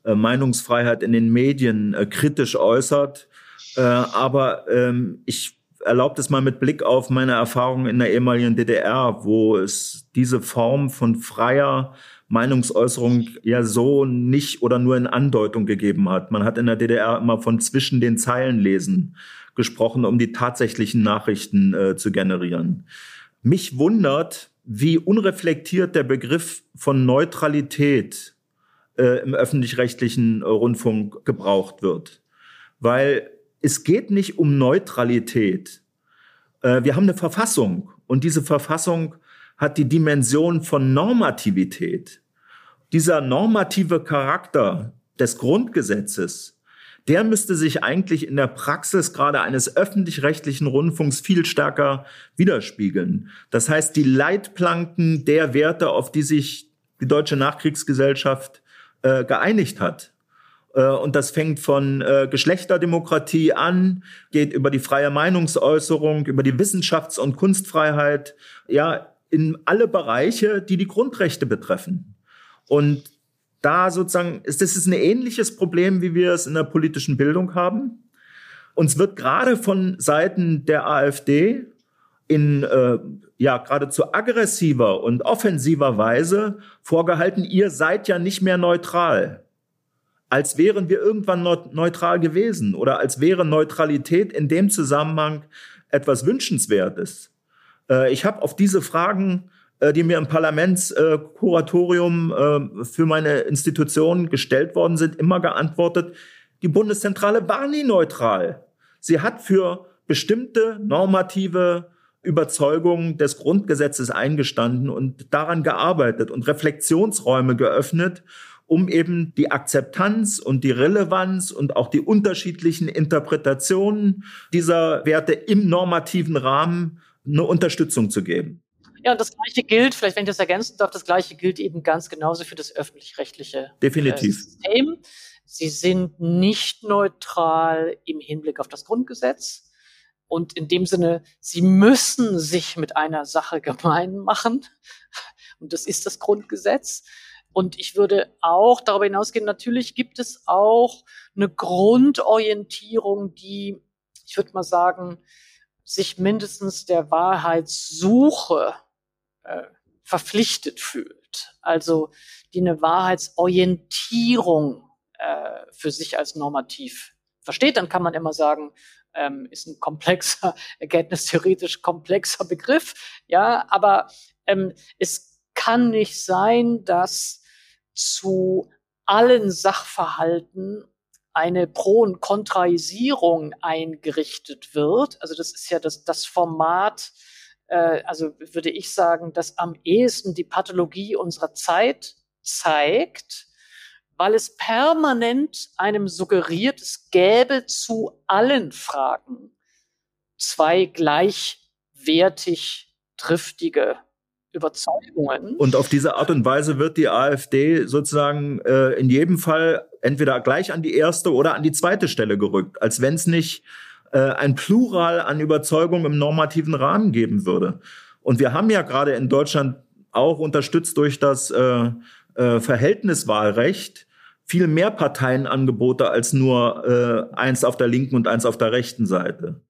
äh, Meinungsfreiheit in den Medien äh, kritisch äußert. Äh, aber ähm, ich erlaubt es mal mit Blick auf meine Erfahrungen in der ehemaligen DDR, wo es diese Form von freier Meinungsäußerung ja so nicht oder nur in Andeutung gegeben hat. Man hat in der DDR immer von zwischen den Zeilen lesen gesprochen, um die tatsächlichen Nachrichten äh, zu generieren. Mich wundert, wie unreflektiert der Begriff von Neutralität äh, im öffentlich-rechtlichen Rundfunk gebraucht wird. Weil es geht nicht um Neutralität. Äh, wir haben eine Verfassung und diese Verfassung hat die Dimension von Normativität. Dieser normative Charakter des Grundgesetzes, der müsste sich eigentlich in der Praxis gerade eines öffentlich-rechtlichen Rundfunks viel stärker widerspiegeln. Das heißt, die Leitplanken der Werte, auf die sich die deutsche Nachkriegsgesellschaft äh, geeinigt hat, und das fängt von äh, Geschlechterdemokratie an, geht über die freie Meinungsäußerung, über die Wissenschafts- und Kunstfreiheit, ja, in alle Bereiche, die die Grundrechte betreffen. Und da sozusagen ist das ist ein ähnliches Problem, wie wir es in der politischen Bildung haben. Uns wird gerade von Seiten der AfD in äh, ja geradezu aggressiver und offensiver Weise vorgehalten, ihr seid ja nicht mehr neutral als wären wir irgendwann neutral gewesen oder als wäre Neutralität in dem Zusammenhang etwas Wünschenswertes. Äh, ich habe auf diese Fragen, äh, die mir im Parlamentskuratorium äh, für meine Institution gestellt worden sind, immer geantwortet, die Bundeszentrale war nie neutral. Sie hat für bestimmte normative Überzeugungen des Grundgesetzes eingestanden und daran gearbeitet und Reflexionsräume geöffnet um eben die Akzeptanz und die Relevanz und auch die unterschiedlichen Interpretationen dieser Werte im normativen Rahmen eine Unterstützung zu geben. Ja, und das Gleiche gilt, vielleicht wenn ich das ergänzen darf, das Gleiche gilt eben ganz genauso für das öffentlich-rechtliche Definitiv. System. Sie sind nicht neutral im Hinblick auf das Grundgesetz. Und in dem Sinne, sie müssen sich mit einer Sache gemein machen. Und das ist das Grundgesetz. Und ich würde auch darüber hinausgehen, natürlich gibt es auch eine Grundorientierung, die, ich würde mal sagen, sich mindestens der Wahrheitssuche äh, verpflichtet fühlt. Also die eine Wahrheitsorientierung äh, für sich als normativ versteht. Dann kann man immer sagen, ähm, ist ein komplexer, erkenntnistheoretisch komplexer Begriff. Ja, aber ähm, es kann nicht sein, dass zu allen Sachverhalten eine Pro- und Kontraisierung eingerichtet wird. Also das ist ja das, das Format, äh, also würde ich sagen, das am ehesten die Pathologie unserer Zeit zeigt, weil es permanent einem suggeriert, es gäbe zu allen Fragen zwei gleichwertig triftige Überzeugungen. Und auf diese Art und Weise wird die AfD sozusagen äh, in jedem Fall entweder gleich an die erste oder an die zweite Stelle gerückt, als wenn es nicht äh, ein Plural an Überzeugungen im normativen Rahmen geben würde. Und wir haben ja gerade in Deutschland auch unterstützt durch das äh, äh, Verhältniswahlrecht viel mehr Parteienangebote als nur äh, eins auf der linken und eins auf der rechten Seite.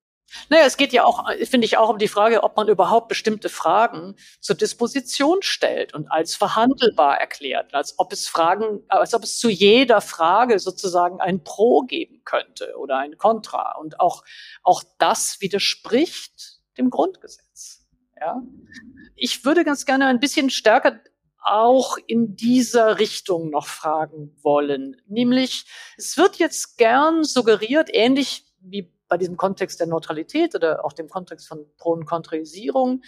Naja, es geht ja auch, finde ich, auch um die Frage, ob man überhaupt bestimmte Fragen zur Disposition stellt und als verhandelbar erklärt, als ob es Fragen, als ob es zu jeder Frage sozusagen ein Pro geben könnte oder ein Contra. Und auch, auch das widerspricht dem Grundgesetz. Ja. Ich würde ganz gerne ein bisschen stärker auch in dieser Richtung noch fragen wollen. Nämlich, es wird jetzt gern suggeriert, ähnlich wie bei diesem Kontext der Neutralität oder auch dem Kontext von Pro- und Kontrisierung,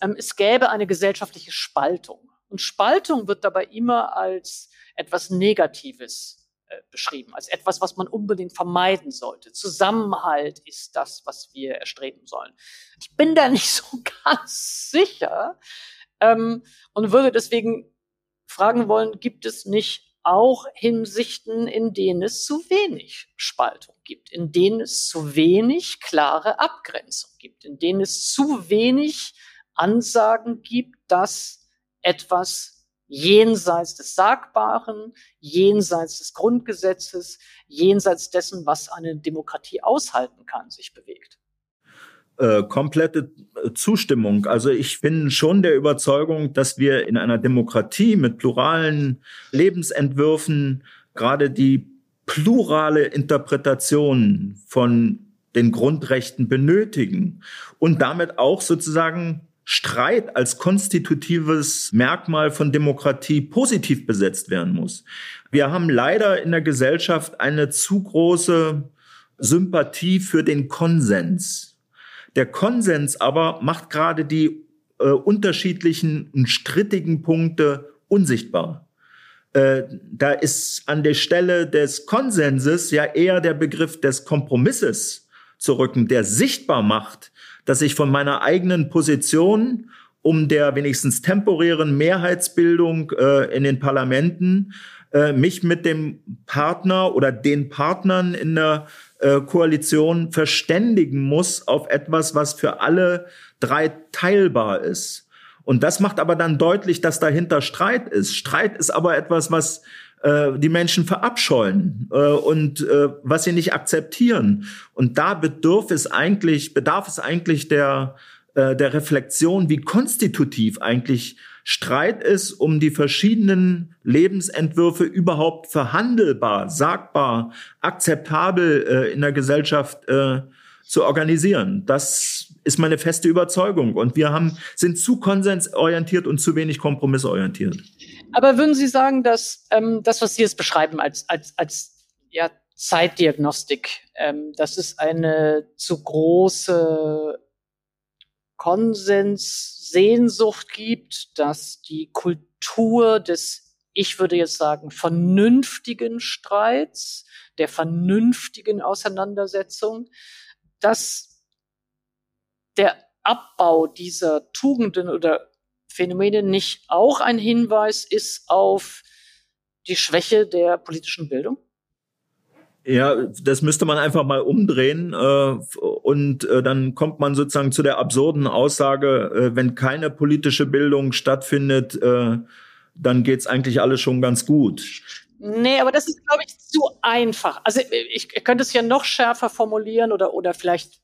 ähm, es gäbe eine gesellschaftliche Spaltung. Und Spaltung wird dabei immer als etwas Negatives äh, beschrieben, als etwas, was man unbedingt vermeiden sollte. Zusammenhalt ist das, was wir erstreben sollen. Ich bin da nicht so ganz sicher ähm, und würde deswegen fragen wollen, gibt es nicht auch Hinsichten, in denen es zu wenig Spaltung gibt, in denen es zu wenig klare Abgrenzung gibt, in denen es zu wenig Ansagen gibt, dass etwas jenseits des Sagbaren, jenseits des Grundgesetzes, jenseits dessen, was eine Demokratie aushalten kann, sich bewegt. Äh, komplette äh, Zustimmung. Also ich bin schon der Überzeugung, dass wir in einer Demokratie mit pluralen Lebensentwürfen gerade die plurale Interpretation von den Grundrechten benötigen und damit auch sozusagen Streit als konstitutives Merkmal von Demokratie positiv besetzt werden muss. Wir haben leider in der Gesellschaft eine zu große Sympathie für den Konsens. Der Konsens aber macht gerade die äh, unterschiedlichen und strittigen Punkte unsichtbar. äh, da ist an der Stelle des Konsenses ja eher der Begriff des Kompromisses zu rücken, der sichtbar macht, dass ich von meiner eigenen Position um der wenigstens temporären Mehrheitsbildung äh, in den Parlamenten äh, mich mit dem Partner oder den Partnern in der äh, Koalition verständigen muss auf etwas, was für alle drei teilbar ist. Und das macht aber dann deutlich, dass dahinter Streit ist. Streit ist aber etwas, was äh, die Menschen verabscheuen äh, und äh, was sie nicht akzeptieren. Und da bedarf es eigentlich, bedarf es eigentlich der, äh, der Reflexion, wie konstitutiv eigentlich Streit ist, um die verschiedenen Lebensentwürfe überhaupt verhandelbar, sagbar, akzeptabel äh, in der Gesellschaft äh, zu organisieren. Das ist meine feste Überzeugung. Und wir haben, sind zu konsensorientiert und zu wenig kompromissorientiert. Aber würden Sie sagen, dass ähm, das, was Sie jetzt beschreiben als, als, als ja, Zeitdiagnostik, ähm, das ist eine zu große Konsenssehnsucht gibt, dass die Kultur des, ich würde jetzt sagen, vernünftigen Streits, der vernünftigen Auseinandersetzung, dass der Abbau dieser Tugenden oder Phänomene nicht auch ein Hinweis ist auf die Schwäche der politischen Bildung? Ja, das müsste man einfach mal umdrehen äh, und äh, dann kommt man sozusagen zu der absurden Aussage, äh, wenn keine politische Bildung stattfindet, äh, dann geht's eigentlich alles schon ganz gut. Nee, aber das ist, glaube ich, zu einfach. Also ich, ich könnte es ja noch schärfer formulieren oder, oder vielleicht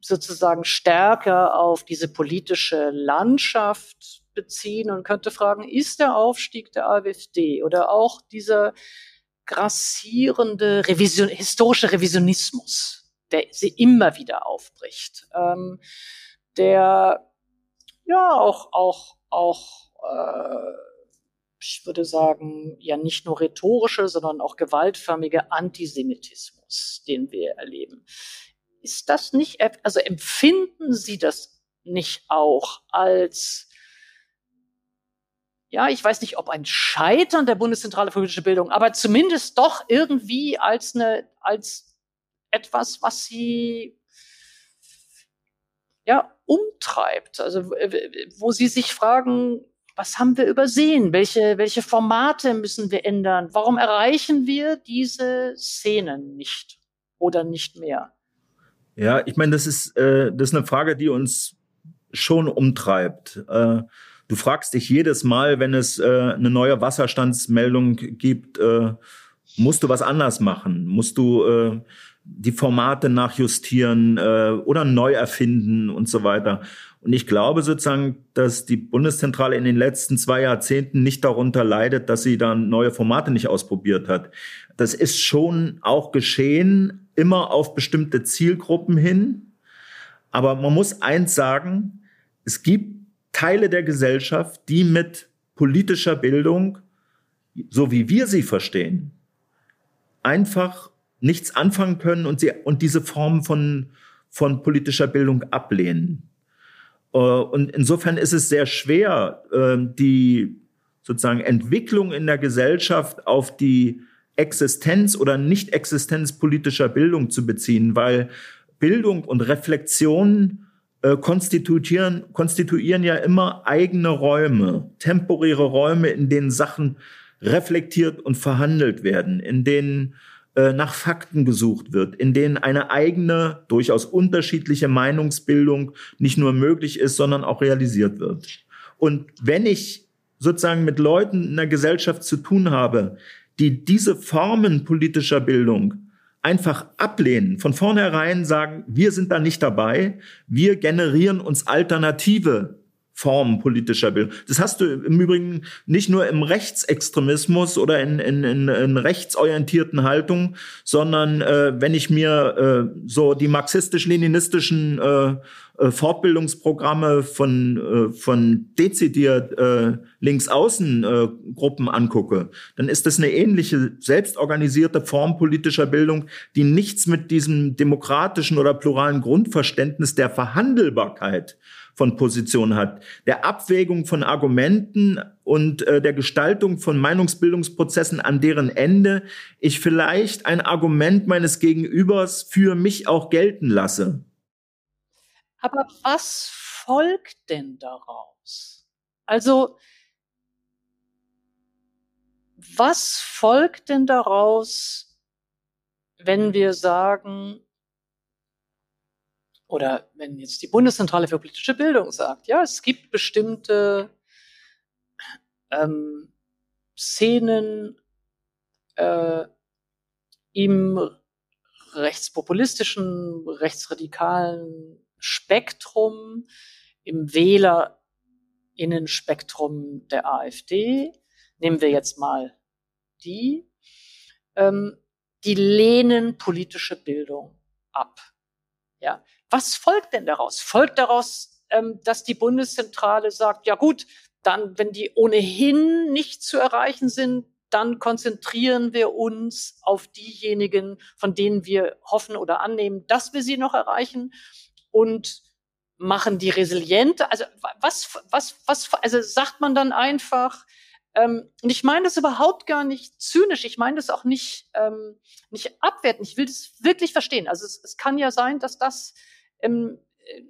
sozusagen stärker auf diese politische Landschaft beziehen und könnte fragen, ist der Aufstieg der AfD oder auch dieser grassierende Revision, historische Revisionismus, der sie immer wieder aufbricht, ähm, der ja auch auch auch äh, ich würde sagen ja nicht nur rhetorische, sondern auch gewaltförmige Antisemitismus, den wir erleben. Ist das nicht, also empfinden Sie das nicht auch als ja, ich weiß nicht, ob ein Scheitern der Bundeszentrale für politische Bildung, aber zumindest doch irgendwie als eine, als etwas, was sie ja umtreibt. Also wo sie sich fragen, was haben wir übersehen? Welche, welche Formate müssen wir ändern? Warum erreichen wir diese Szenen nicht oder nicht mehr? Ja, ich meine, das ist, äh, das ist eine Frage, die uns schon umtreibt. Äh, Du fragst dich jedes Mal, wenn es äh, eine neue Wasserstandsmeldung gibt, äh, musst du was anders machen? Musst du äh, die Formate nachjustieren äh, oder neu erfinden und so weiter? Und ich glaube sozusagen, dass die Bundeszentrale in den letzten zwei Jahrzehnten nicht darunter leidet, dass sie dann neue Formate nicht ausprobiert hat. Das ist schon auch geschehen, immer auf bestimmte Zielgruppen hin. Aber man muss eins sagen, es gibt Teile der Gesellschaft, die mit politischer Bildung, so wie wir sie verstehen, einfach nichts anfangen können und, sie, und diese Form von, von politischer Bildung ablehnen. Äh, und insofern ist es sehr schwer, äh, die sozusagen Entwicklung in der Gesellschaft auf die Existenz oder Nicht-Existenz politischer Bildung zu beziehen, weil Bildung und Reflexion äh, konstituieren, konstituieren ja immer eigene Räume, temporäre Räume, in denen Sachen reflektiert und verhandelt werden, in denen äh, nach Fakten gesucht wird, in denen eine eigene, durchaus unterschiedliche Meinungsbildung nicht nur möglich ist, sondern auch realisiert wird. Und wenn ich sozusagen mit Leuten in der Gesellschaft zu tun habe, die diese Formen politischer Bildung einfach ablehnen, von vornherein sagen, wir sind da nicht dabei, wir generieren uns alternative Formen politischer Bildung. Das hast du im Übrigen nicht nur im Rechtsextremismus oder in, in, in, in rechtsorientierten Haltungen, sondern äh, wenn ich mir äh, so die marxistisch-leninistischen äh, äh, Fortbildungsprogramme von, äh, von dezidiert äh, Linksaußen-Gruppen äh, angucke, dann ist das eine ähnliche selbstorganisierte Form politischer Bildung, die nichts mit diesem demokratischen oder pluralen Grundverständnis der Verhandelbarkeit von Positionen hat, der Abwägung von Argumenten und äh, der Gestaltung von Meinungsbildungsprozessen, an deren Ende ich vielleicht ein Argument meines Gegenübers für mich auch gelten lasse. Aber was folgt denn daraus? Also, was folgt denn daraus, wenn wir sagen, oder wenn jetzt die Bundeszentrale für politische Bildung sagt, ja, es gibt bestimmte ähm, Szenen äh, im rechtspopulistischen, rechtsradikalen Spektrum, im Wählerinnenspektrum der AfD, nehmen wir jetzt mal die, ähm, die lehnen politische Bildung ab. Ja, was folgt denn daraus? Folgt daraus, ähm, dass die Bundeszentrale sagt, ja gut, dann, wenn die ohnehin nicht zu erreichen sind, dann konzentrieren wir uns auf diejenigen, von denen wir hoffen oder annehmen, dass wir sie noch erreichen und machen die resilient. Also was, was, was, also sagt man dann einfach, ähm, und ich meine das überhaupt gar nicht zynisch, ich meine das auch nicht, ähm, nicht abwerten, ich will das wirklich verstehen. Also es, es kann ja sein, dass das eine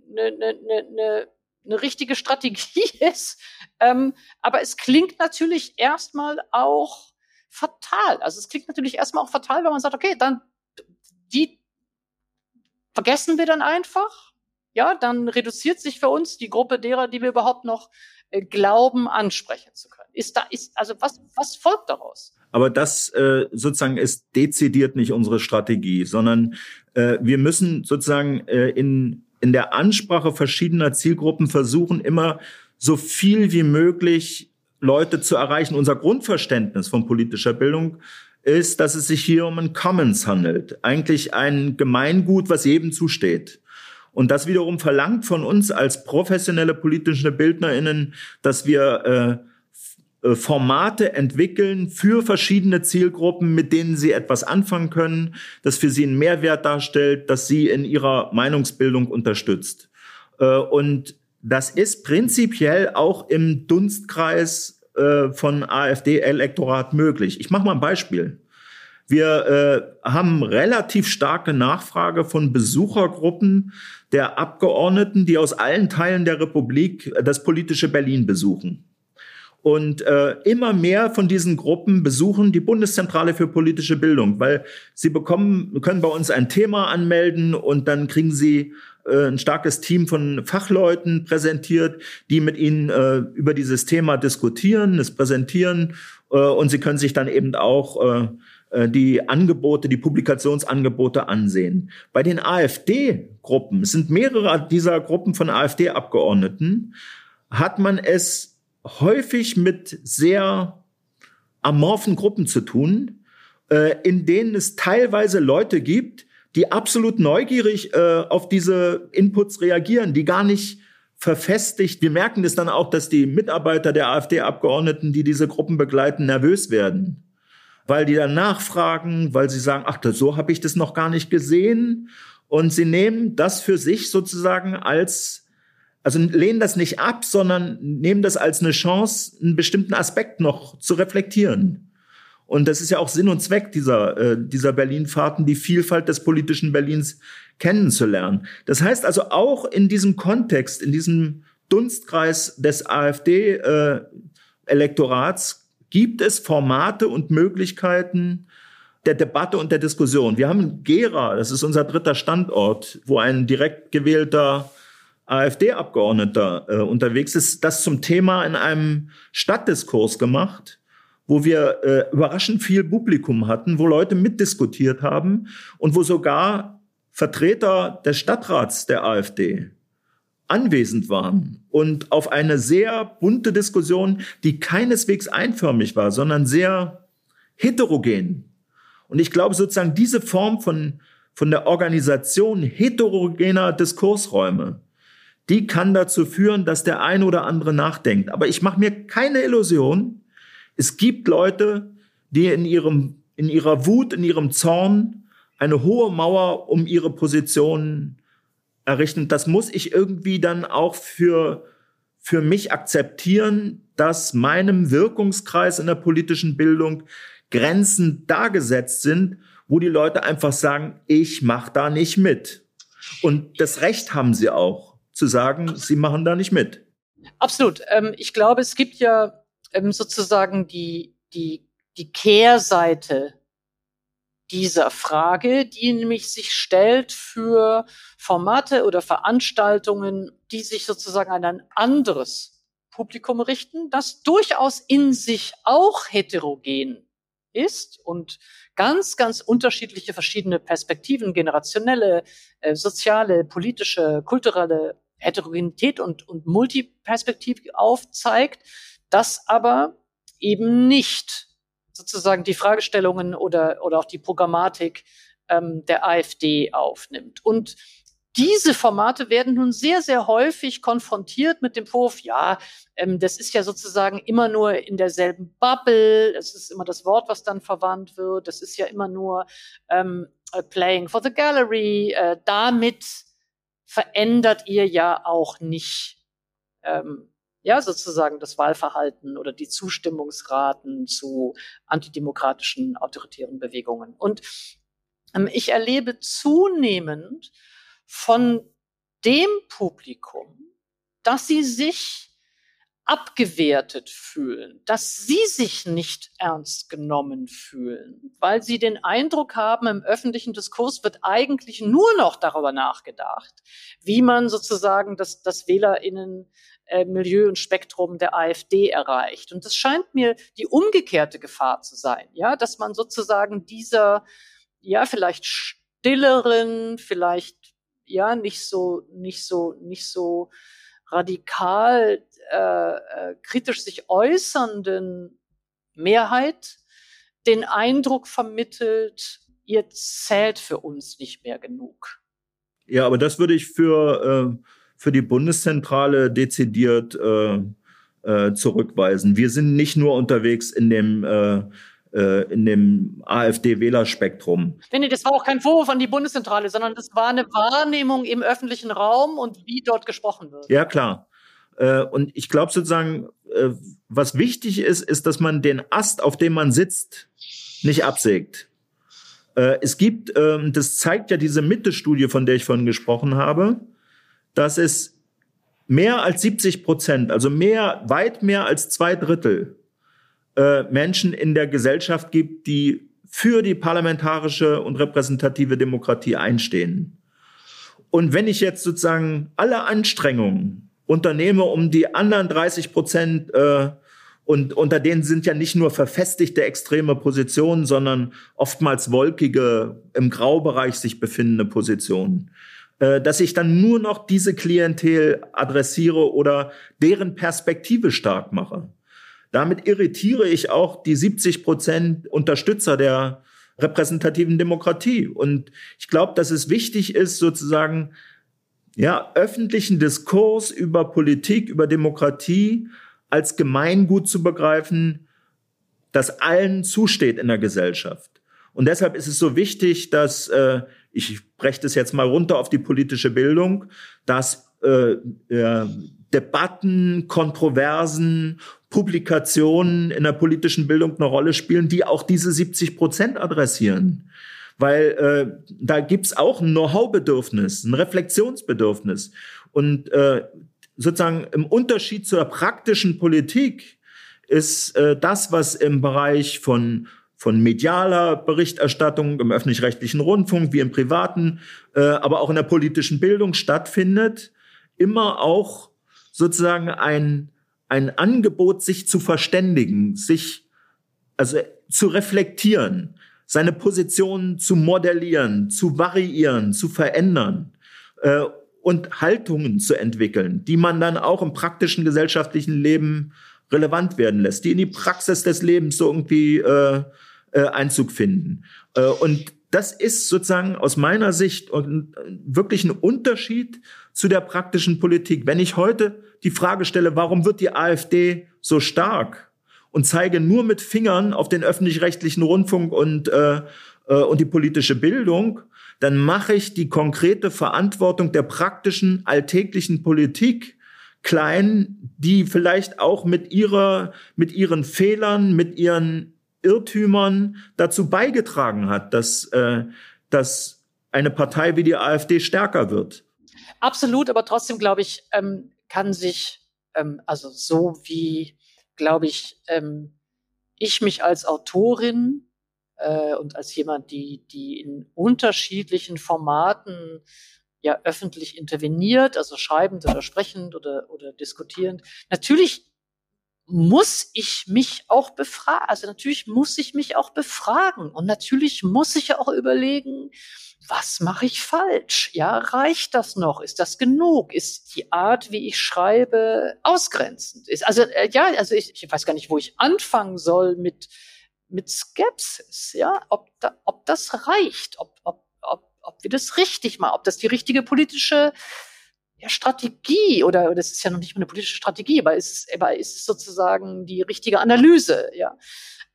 ne, ne, ne, ne, ne richtige Strategie ist, ähm, aber es klingt natürlich erstmal auch fatal. Also es klingt natürlich erstmal auch fatal, wenn man sagt, okay, dann die vergessen wir dann einfach ja, dann reduziert sich für uns die Gruppe derer, die wir überhaupt noch äh, glauben, ansprechen zu können. Ist da, ist, also was, was folgt daraus? Aber das äh, sozusagen ist dezidiert nicht unsere Strategie, sondern äh, wir müssen sozusagen äh, in, in der Ansprache verschiedener Zielgruppen versuchen, immer so viel wie möglich Leute zu erreichen. Unser Grundverständnis von politischer Bildung ist, dass es sich hier um ein Commons handelt. Eigentlich ein Gemeingut, was jedem zusteht. Und das wiederum verlangt von uns als professionelle politische BildnerInnen, dass wir äh, Formate entwickeln für verschiedene Zielgruppen, mit denen sie etwas anfangen können, das für sie einen Mehrwert darstellt, dass sie in ihrer Meinungsbildung unterstützt. Äh, und das ist prinzipiell auch im Dunstkreis äh, von AfD-Elektorat möglich. Ich mache mal ein Beispiel. Wir äh, haben relativ starke Nachfrage von Besuchergruppen der Abgeordneten, die aus allen Teilen der Republik das politische Berlin besuchen. Und äh, immer mehr von diesen Gruppen besuchen die Bundeszentrale für politische Bildung, weil sie bekommen, können bei uns ein Thema anmelden und dann kriegen sie äh, ein starkes Team von Fachleuten präsentiert, die mit ihnen äh, über dieses Thema diskutieren, es präsentieren äh, und sie können sich dann eben auch äh, äh, die Angebote, die Publikationsangebote ansehen. Bei den AfD-Gruppen, sind mehrere dieser Gruppen von AfD-Abgeordneten, hat man es häufig mit sehr amorphen Gruppen zu tun, äh, in denen es teilweise Leute gibt, die absolut neugierig äh, auf diese Inputs reagieren, die gar nicht verfestigt. Wir merken das dann auch, dass die Mitarbeiter der AfD-Abgeordneten, die diese Gruppen begleiten, nervös werden weil die dann nachfragen, weil sie sagen, ach, so habe ich das noch gar nicht gesehen. Und sie nehmen das für sich sozusagen als, also lehnen das nicht ab, sondern nehmen das als eine Chance, einen bestimmten Aspekt noch zu reflektieren. Und das ist ja auch Sinn und Zweck dieser, äh, dieser Berlin-Fahrten, die Vielfalt des politischen Berlins kennenzulernen. Das heißt also auch in diesem Kontext, in diesem Dunstkreis des AfD-Elektorats äh, gibt es Formate und Möglichkeiten der Debatte und der Diskussion. Wir haben Gera, das ist unser dritter Standort, wo ein direkt gewählter AfD-Abgeordneter äh, unterwegs ist, das zum Thema in einem Stadtdiskurs gemacht, wo wir äh, überraschend viel Publikum hatten, wo Leute mitdiskutiert haben und wo sogar Vertreter des Stadtrats der AfD anwesend waren und auf eine sehr bunte Diskussion, die keineswegs einförmig war, sondern sehr heterogen. Und ich glaube sozusagen diese Form von, von der Organisation heterogener Diskursräume, die kann dazu führen, dass der eine oder andere nachdenkt. Aber ich mache mir keine Illusion. Es gibt Leute, die in ihrem, in ihrer Wut, in ihrem Zorn eine hohe Mauer um ihre Positionen errichten. Das muss ich irgendwie dann auch für, für mich akzeptieren, dass meinem Wirkungskreis in der politischen Bildung Grenzen dargesetzt sind, wo die Leute einfach sagen, ich mache da nicht mit. Und das Recht haben sie auch, zu sagen, sie machen da nicht mit. Absolut. Ähm, ich glaube, es gibt ja ähm, sozusagen die, die, die Kehrseite dieser Frage, die nämlich sich stellt für Formate oder Veranstaltungen, die sich sozusagen an ein anderes Publikum richten, das durchaus in sich auch heterogen ist und ganz, ganz unterschiedliche verschiedene Perspektiven, generationelle, äh, soziale, politische, kulturelle Heterogenität und, und Multiperspektiv aufzeigt, das aber eben nicht sozusagen die Fragestellungen oder, oder auch die Programmatik ähm, der AfD aufnimmt. Und diese Formate werden nun sehr, sehr häufig konfrontiert mit dem Vorwurf, ja, ähm, das ist ja sozusagen immer nur in derselben Bubble, das ist immer das Wort, was dann verwandt wird, das ist ja immer nur ähm, playing for the gallery, äh, damit verändert ihr ja auch nicht ähm, ja, sozusagen das Wahlverhalten oder die Zustimmungsraten zu antidemokratischen autoritären Bewegungen. Und ähm, ich erlebe zunehmend von dem Publikum, dass sie sich abgewertet fühlen, dass sie sich nicht ernst genommen fühlen, weil sie den Eindruck haben, im öffentlichen Diskurs wird eigentlich nur noch darüber nachgedacht, wie man sozusagen das, das Wählerinnen äh, Milieu und Spektrum der AfD erreicht. Und das scheint mir die umgekehrte Gefahr zu sein, ja, dass man sozusagen dieser, ja, vielleicht stilleren, vielleicht, ja, nicht so, nicht so, nicht so radikal äh, äh, kritisch sich äußernden Mehrheit den Eindruck vermittelt, ihr zählt für uns nicht mehr genug. Ja, aber das würde ich für äh für die Bundeszentrale dezidiert äh, äh, zurückweisen. Wir sind nicht nur unterwegs in dem äh, äh in dem AfD-Wählerspektrum. Nee, das war auch kein Vorwurf an die Bundeszentrale, sondern das war eine Wahrnehmung im öffentlichen Raum und wie dort gesprochen wird. Ja, klar. Äh, und ich glaube sozusagen, äh, was wichtig ist, ist, dass man den Ast, auf dem man sitzt, nicht absägt. Es gibt, ähm, das zeigt ja diese Mitte-Studie, von der ich vorhin gesprochen habe, dass es mehr als 70 Prozent, also mehr, weit mehr als zwei Drittel äh, Menschen in der Gesellschaft gibt, die für die parlamentarische und repräsentative Demokratie einstehen. Und wenn ich jetzt sozusagen alle Anstrengungen unternehme, um die anderen 30 Prozent, äh, und unter denen sind ja nicht nur verfestigte extreme Positionen, sondern oftmals wolkige, im Graubereich sich befindende Positionen, äh, dass ich dann nur noch diese Klientel adressiere oder deren Perspektive stark mache. Damit irritiere ich auch die 70 Prozent Unterstützer der repräsentativen Demokratie. Und ich glaube, dass es wichtig ist, sozusagen, ja, öffentlichen Diskurs über Politik, über Demokratie als Gemeingut zu begreifen, das allen zusteht in der Gesellschaft. Und deshalb ist es so wichtig, dass äh, ich breche das jetzt mal runter auf die politische Bildung, dass äh, äh, Debatten, Kontroversen, Publikationen in der politischen Bildung eine Rolle spielen, die auch diese 70 Prozent adressieren. Weil äh, da gibt's auch ein Know-how-Bedürfnis, ein Reflexionsbedürfnis. Und äh, sozusagen im Unterschied zur praktischen Politik ist äh, das, was im Bereich von von medialer Berichterstattung im öffentlich-rechtlichen Rundfunk wie im privaten, äh, aber auch in der politischen Bildung stattfindet, immer auch sozusagen ein, ein Angebot, sich zu verständigen, sich also zu reflektieren, seine Position zu modellieren, zu variieren, zu verändern äh, und Haltungen zu entwickeln, die man dann auch im praktischen gesellschaftlichen Leben relevant werden lässt, die in die Praxis des Lebens so irgendwie äh, äh, Einzug finden. Äh, und das ist sozusagen aus meiner Sicht wirklich ein Unterschied zu der praktischen Politik. Wenn ich heute die Frage stelle, warum wird die AfD so stark und zeige nur mit Fingern auf den öffentlich-rechtlichen Rundfunk und, äh, äh, und die politische Bildung, dann mache ich die konkrete Verantwortung der praktischen alltäglichen Politik klein, die vielleicht auch mit ihrer, mit ihren Fehlern, mit ihren Irrtümern dazu beigetragen hat, dass, äh, dass eine Partei wie die AfD stärker wird. Absolut, aber trotzdem glaube ich, ähm, kann sich, ähm, also so wie, glaube ich, ähm, ich mich als Autorin äh, und als jemand, die, die in unterschiedlichen Formaten ja öffentlich interveniert, also schreibend oder sprechend oder, oder diskutierend. Natürlich muss ich mich auch befragen, also natürlich muss ich mich auch befragen und natürlich muss ich auch überlegen, was mache ich falsch? Ja, reicht das noch? Ist das genug? Ist die Art, wie ich schreibe, ausgrenzend? Ist, also, äh, ja, also ich, ich weiß gar nicht, wo ich anfangen soll mit, mit Skepsis, ja, ob, da, ob das reicht, ob, ob, ob, ob wir das richtig machen, ob das die richtige politische ja, Strategie oder das ist ja noch nicht mal eine politische Strategie, aber ist, aber ist es sozusagen die richtige Analyse, ja.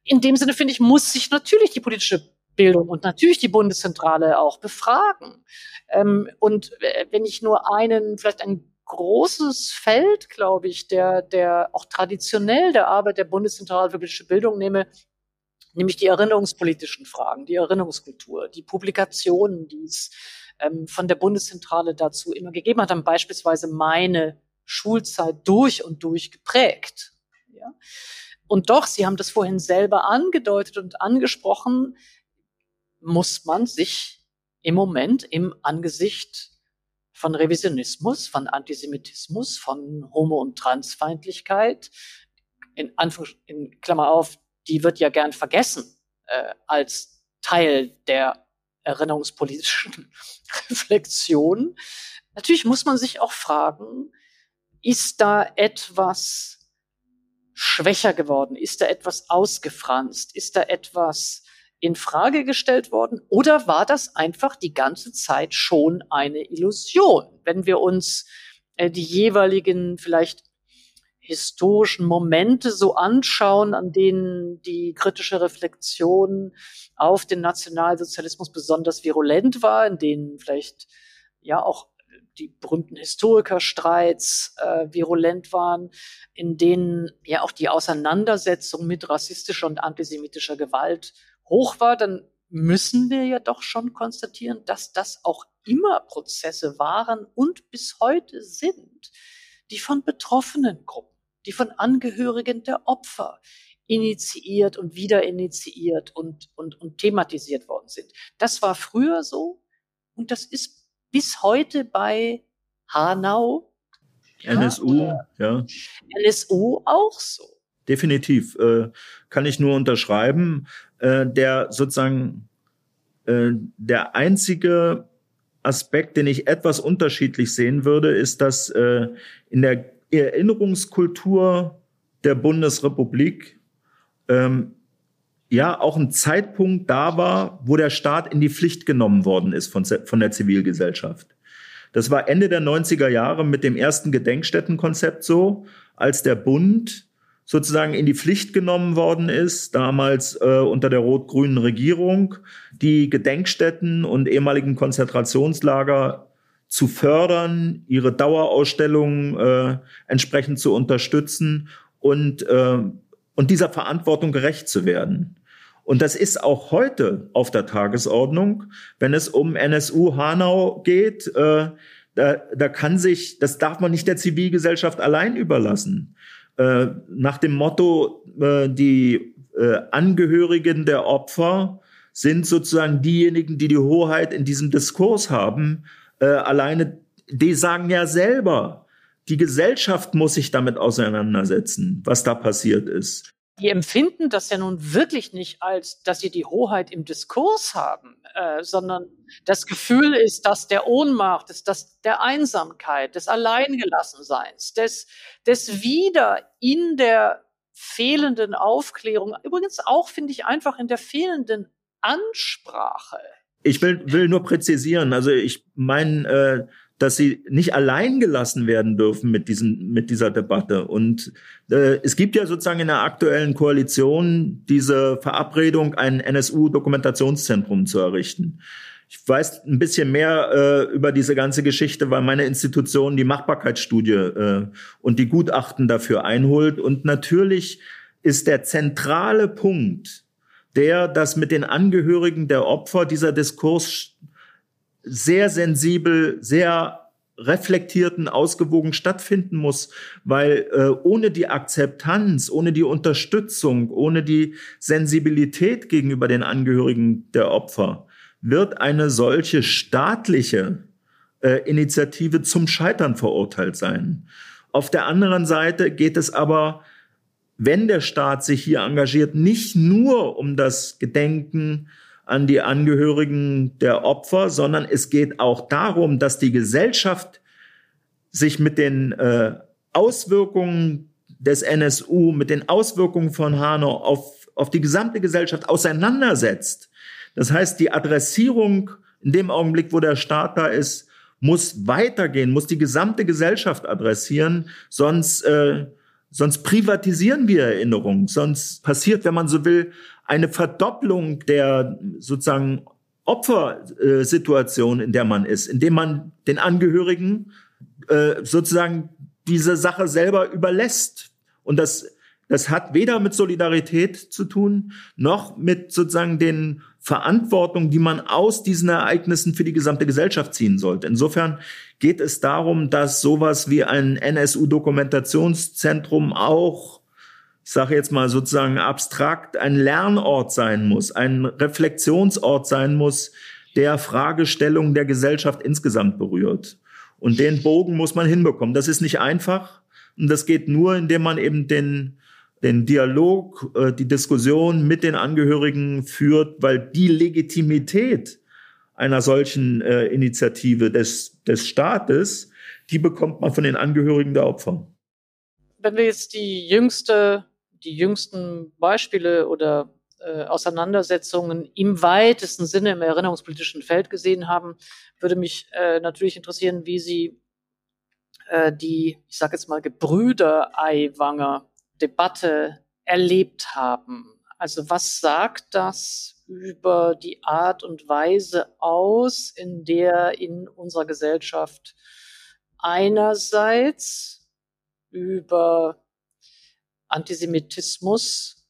In dem Sinne finde ich, muss sich natürlich die politische Bildung und natürlich die Bundeszentrale auch befragen. Ähm, und wenn ich nur einen, vielleicht ein großes Feld, glaube ich, der, der auch traditionell der Arbeit der Bundeszentrale für politische Bildung nehme, nämlich die erinnerungspolitischen Fragen, die Erinnerungskultur, die Publikationen, die es ähm, von der Bundeszentrale dazu immer gegeben hat, haben beispielsweise meine Schulzeit durch und durch geprägt. Ja? Und doch, Sie haben das vorhin selber angedeutet und angesprochen, muss man sich im Moment im Angesicht von Revisionismus, von Antisemitismus, von Homo- und Transfeindlichkeit, in Anführungs in Klammer auf, die wird ja gern vergessen äh, als Teil der erinnerungspolitischen Reflexion. Natürlich muss man sich auch fragen, ist da etwas schwächer geworden? Ist da etwas ausgefranst? Ist da etwas in Frage gestellt worden oder war das einfach die ganze Zeit schon eine Illusion? Wenn wir uns äh, die jeweiligen vielleicht historischen Momente so anschauen, an denen die kritische Reflexion auf den Nationalsozialismus besonders virulent war, in denen vielleicht ja auch die berühmten Historikerstreits äh, virulent waren, in denen ja auch die Auseinandersetzung mit rassistischer und antisemitischer Gewalt hoch war, dann müssen wir ja doch schon konstatieren, dass das auch immer Prozesse waren und bis heute sind, die von betroffenen Gruppen, die von Angehörigen der Opfer initiiert und wieder initiiert und, und, und thematisiert worden sind. Das war früher so und das ist bis heute bei Hanau, NSU, ja. NSU auch so. Definitiv, äh, kann ich nur unterschreiben äh, der sozusagen äh, der einzige Aspekt, den ich etwas unterschiedlich sehen würde, ist, dass äh, in der Erinnerungskultur der Bundesrepublik ähm, ja auch ein Zeitpunkt da war, wo der Staat in die Pflicht genommen worden ist von, von der Zivilgesellschaft. Das war Ende der 90er Jahre mit dem ersten Gedenkstättenkonzept so, als der Bund sozusagen in die Pflicht genommen worden ist, damals äh, unter der rot-grünen Regierung, die Gedenkstätten und ehemaligen Konzentrationslager zu fördern, ihre Dauerausstellungen äh, entsprechend zu unterstützen und, äh, und dieser Verantwortung gerecht zu werden. Und das ist auch heute auf der Tagesordnung, wenn es um NSU Hanau geht. Äh, da, da kann sich, das darf man nicht der Zivilgesellschaft allein überlassen. Äh, nach dem Motto, äh, die äh, Angehörigen der Opfer sind sozusagen diejenigen, die die Hoheit in diesem Diskurs haben. Äh, alleine, die sagen ja selber, die Gesellschaft muss sich damit auseinandersetzen, was da passiert ist die empfinden das ja nun wirklich nicht als, dass sie die Hoheit im Diskurs haben, äh, sondern das Gefühl ist, dass der Ohnmacht, ist das der Einsamkeit, des Alleingelassenseins, des, des wieder in der fehlenden Aufklärung, übrigens auch, finde ich, einfach in der fehlenden Ansprache. Ich will, will nur präzisieren, also ich meine, äh, dass sie nicht allein gelassen werden dürfen mit diesem mit dieser Debatte und äh, es gibt ja sozusagen in der aktuellen Koalition diese Verabredung ein NSU Dokumentationszentrum zu errichten Ich weiß ein bisschen mehr äh, über diese ganze Geschichte, weil meine Institution die Machbarkeitsstudie äh, und die Gutachten dafür einholt. Und natürlich ist der zentrale Punkt, der, dass mit den Angehörigen der Opfer dieser Diskurs sehr sensibel, sehr reflektierten, ausgewogen stattfinden muss, weil äh, ohne die Akzeptanz, ohne die Unterstützung, ohne die Sensibilität gegenüber den Angehörigen der Opfer wird eine solche staatliche äh, Initiative zum Scheitern verurteilt sein. Auf der anderen Seite geht es aber, wenn der Staat sich hier engagiert, nicht nur um das Gedenken an die Angehörigen der Opfer, sondern es geht auch darum, dass die Gesellschaft sich mit den äh, Auswirkungen des NSU, mit den Auswirkungen von Hanau auf, auf die gesamte Gesellschaft auseinandersetzt. Das heißt, die Adressierung in dem Augenblick, wo der Staat da ist, muss weitergehen, muss die gesamte Gesellschaft adressieren, sonst, äh, sonst privatisieren wir Erinnerung, sonst passiert, wenn man so will, eine Verdopplung der sozusagen Opfersituation, in der man ist, indem man den Angehörigen äh, sozusagen diese Sache selber überlässt. Und das, das hat weder mit Solidarität zu tun, noch mit sozusagen den Verantwortung, die man aus diesen Ereignissen für die gesamte Gesellschaft ziehen sollte. Insofern geht es darum, dass sowas wie ein NSU-Dokumentationszentrum auch ich sage jetzt mal sozusagen abstrakt, ein Lernort sein muss, ein Reflexionsort sein muss, der Fragestellungen der Gesellschaft insgesamt berührt. Und den Bogen muss man hinbekommen. Das ist nicht einfach. Und das geht nur, indem man eben den, den Dialog, äh, die Diskussion mit den Angehörigen führt, weil die Legitimität einer solchen äh, Initiative des, des Staates, die bekommt man von den Angehörigen der Opfer. Wenn wir jetzt die jüngste die jüngsten Beispiele oder äh, Auseinandersetzungen im weitesten Sinne im erinnerungspolitischen Feld gesehen haben, würde mich äh, natürlich interessieren, wie Sie äh, die, ich sage jetzt mal, Gebrüder-Eiwanger Debatte erlebt haben. Also was sagt das über die Art und Weise aus, in der in unserer Gesellschaft einerseits über Antisemitismus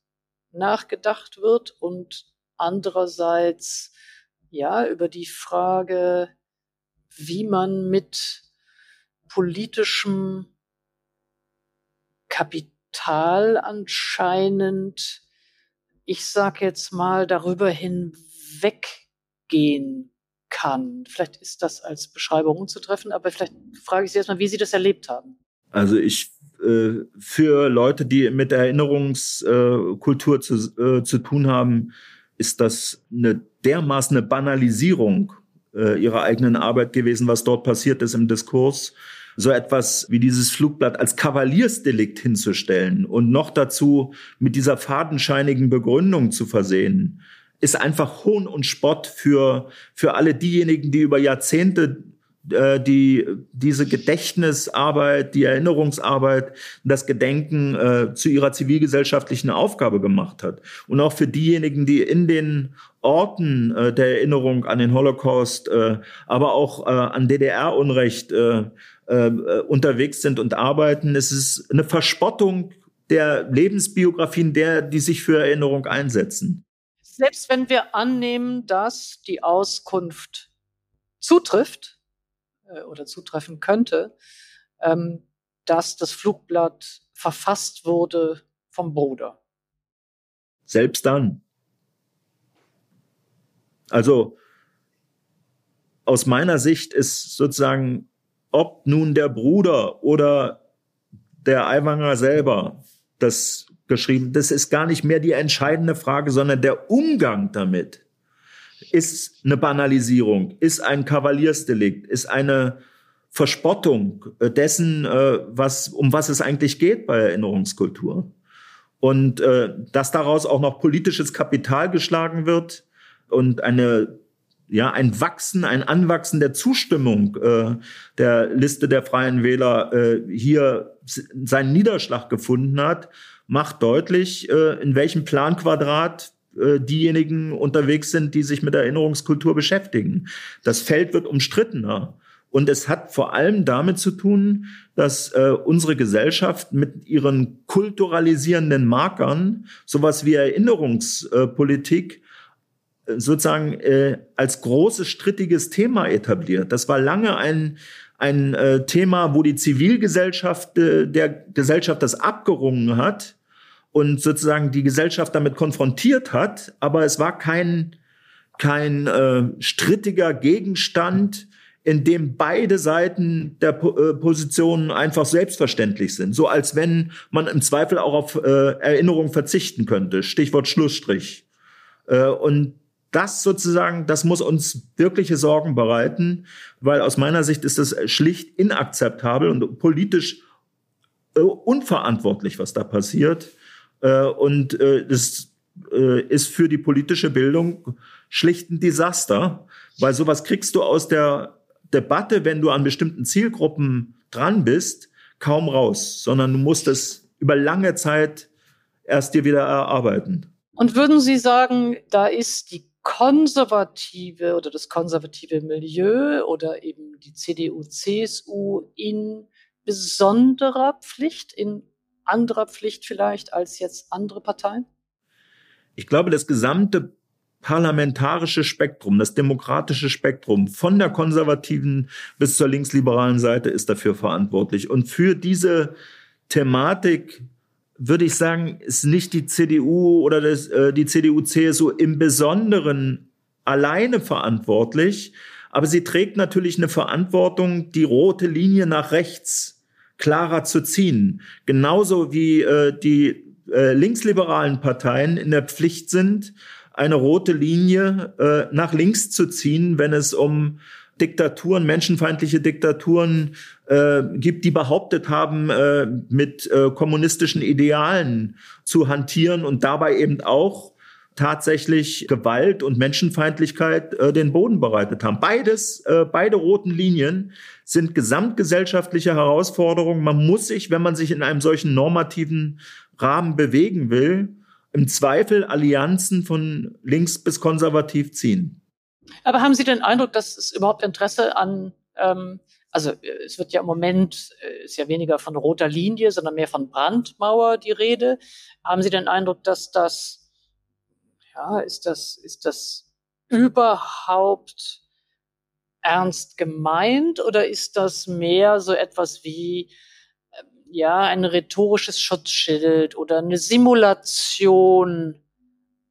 nachgedacht wird und andererseits ja über die Frage, wie man mit politischem Kapital anscheinend, ich sage jetzt mal, darüber hinweggehen kann. Vielleicht ist das als Beschreibung unzutreffen, aber vielleicht frage ich Sie erstmal, wie Sie das erlebt haben. Also ich äh, für Leute, die mit Erinnerungskultur zu, äh, zu tun haben, ist das eine dermaßen eine Banalisierung äh, ihrer eigenen Arbeit gewesen, was dort passiert ist im Diskurs. So etwas wie dieses Flugblatt als Kavaliersdelikt hinzustellen und noch dazu mit dieser fadenscheinigen Begründung zu versehen, ist einfach Hohn und Spott für, für alle diejenigen, die über Jahrzehnte äh, die diese Gedächtnisarbeit, die Erinnerungsarbeit, das Gedenken äh, zu ihrer zivilgesellschaftlichen Aufgabe gemacht hat. Und auch für diejenigen, die in den Orten äh, der Erinnerung an den Holocaust, äh, aber auch äh, an DDR-Unrecht äh, äh, unterwegs sind und arbeiten, es ist eine Verspottung der Lebensbiografien der, die sich für Erinnerung einsetzen. Selbst wenn wir annehmen, dass die Auskunft zutrifft, äh, oder zutreffen könnte, ähm, dass das Flugblatt verfasst wurde vom Bruder. Selbst dann. Also aus meiner Sicht ist sozusagen, ob nun der Bruder oder der Aiwanger selber das geschrieben, das ist gar nicht mehr die entscheidende Frage, sondern der Umgang damit ist eine Banalisierung, ist ein Kavaliersdelikt, ist eine Verspottung äh, dessen, äh, was, um was es eigentlich geht bei Erinnerungskultur. Und äh, dass daraus auch noch politisches Kapital geschlagen wird und eine ja, ein Wachsen, ein Anwachsen der Zustimmung äh, der Liste der Freien Wähler äh, hier seinen Niederschlag gefunden hat, macht deutlich, äh, in welchem Planquadrat äh, diejenigen unterwegs sind, die sich mit Erinnerungskultur beschäftigen. Das Feld wird umstrittener. Und es hat vor allem damit zu tun, dass äh, unsere Gesellschaft mit ihren kulturalisierenden Markern sowas wie Erinnerungspolitik äh, sozusagen äh, als großes strittiges Thema etabliert. Das war lange ein ein äh, Thema, wo die Zivilgesellschaft äh, der Gesellschaft das abgerungen hat und sozusagen die Gesellschaft damit konfrontiert hat, aber es war kein kein äh, strittiger Gegenstand, in dem beide Seiten der po äh, Positionen einfach selbstverständlich sind, so als wenn man im Zweifel auch auf äh, Erinnerung verzichten könnte. Stichwort Schlussstrich. Äh, und das sozusagen, das muss uns wirkliche Sorgen bereiten, weil aus meiner Sicht ist das schlicht inakzeptabel und politisch äh, unverantwortlich, was da passiert. Äh, und äh, es äh, ist für die politische Bildung schlicht ein Desaster, weil sowas kriegst du aus der Debatte, wenn du an bestimmten Zielgruppen dran bist, kaum raus, sondern du musst es über lange Zeit erst dir wieder erarbeiten. Und würden Sie sagen, da ist die konservative oder das konservative Milieu oder eben die CDU, CSU in besonderer Pflicht, in anderer Pflicht vielleicht als jetzt andere Parteien? Ich glaube, das gesamte parlamentarische Spektrum, das demokratische Spektrum von der konservativen bis zur linksliberalen Seite ist dafür verantwortlich. Und für diese Thematik würde ich sagen, ist nicht die CDU oder das, äh, die CDU-CSU im Besonderen alleine verantwortlich, aber sie trägt natürlich eine Verantwortung, die rote Linie nach rechts klarer zu ziehen. Genauso wie äh, die äh, linksliberalen Parteien in der Pflicht sind, eine rote Linie äh, nach links zu ziehen, wenn es um Diktaturen, menschenfeindliche Diktaturen äh, gibt, die behauptet haben, äh, mit äh, kommunistischen Idealen zu hantieren und dabei eben auch tatsächlich Gewalt und Menschenfeindlichkeit äh, den Boden bereitet haben. Beides, äh, beide roten Linien sind gesamtgesellschaftliche Herausforderungen. Man muss sich, wenn man sich in einem solchen normativen Rahmen bewegen will, im Zweifel Allianzen von links bis konservativ ziehen. Aber haben Sie den Eindruck, dass es überhaupt Interesse an, ähm, also äh, es wird ja im Moment, äh, ist ja weniger von roter Linie, sondern mehr von Brandmauer die Rede. Haben Sie den Eindruck, dass das, ja, ist das, ist das überhaupt ernst gemeint oder ist das mehr so etwas wie, ähm, ja, ein rhetorisches Schutzschild oder eine Simulation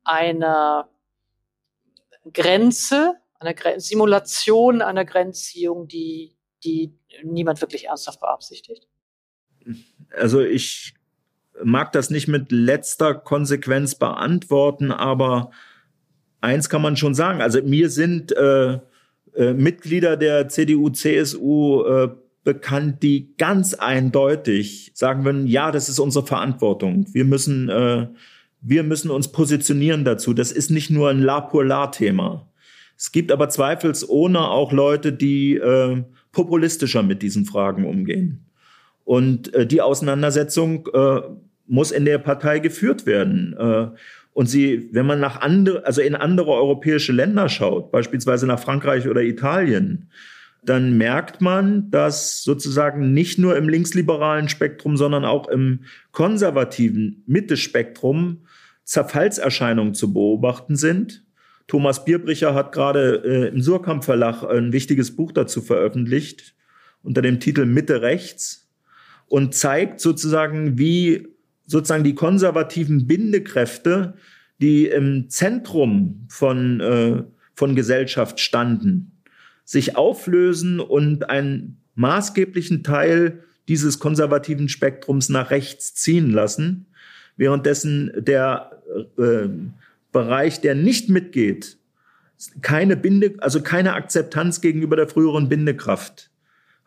einer Grenze, einer Gren Simulation einer Grenzziehung, die, die niemand wirklich ernsthaft beabsichtigt? Also ich mag das nicht mit letzter Konsequenz beantworten, aber eins kann man schon sagen. Also mir sind äh, äh, Mitglieder der CDU, CSU äh, bekannt, die ganz eindeutig sagen würden, ja, das ist unsere Verantwortung. Wir müssen äh, wir müssen uns positionieren dazu. Das ist nicht nur ein La pour La Thema. Es gibt aber zweifelsohne auch Leute, die äh, populistischer mit diesen Fragen umgehen. Und äh, die Auseinandersetzung muss in der Partei geführt werden. Äh, und sie, wenn man nach andere, also in andere europäische Länder schaut, beispielsweise nach Frankreich oder Italien, dann merkt man, dass sozusagen nicht nur im linksliberalen Spektrum, sondern auch im konservativen Mittespektrum Zerfallserscheinungen zu beobachten sind. Thomas Bierbricher hat gerade äh, im Surkamp Verlag ein wichtiges Buch dazu veröffentlicht unter dem Titel Mitte rechts und zeigt sozusagen, wie sozusagen die konservativen Bindekräfte, die im Zentrum von, äh, von Gesellschaft standen, sich auflösen und einen maßgeblichen Teil dieses konservativen Spektrums nach rechts ziehen lassen, währenddessen der äh, Bereich, der nicht mitgeht, keine Binde, also keine Akzeptanz gegenüber der früheren Bindekraft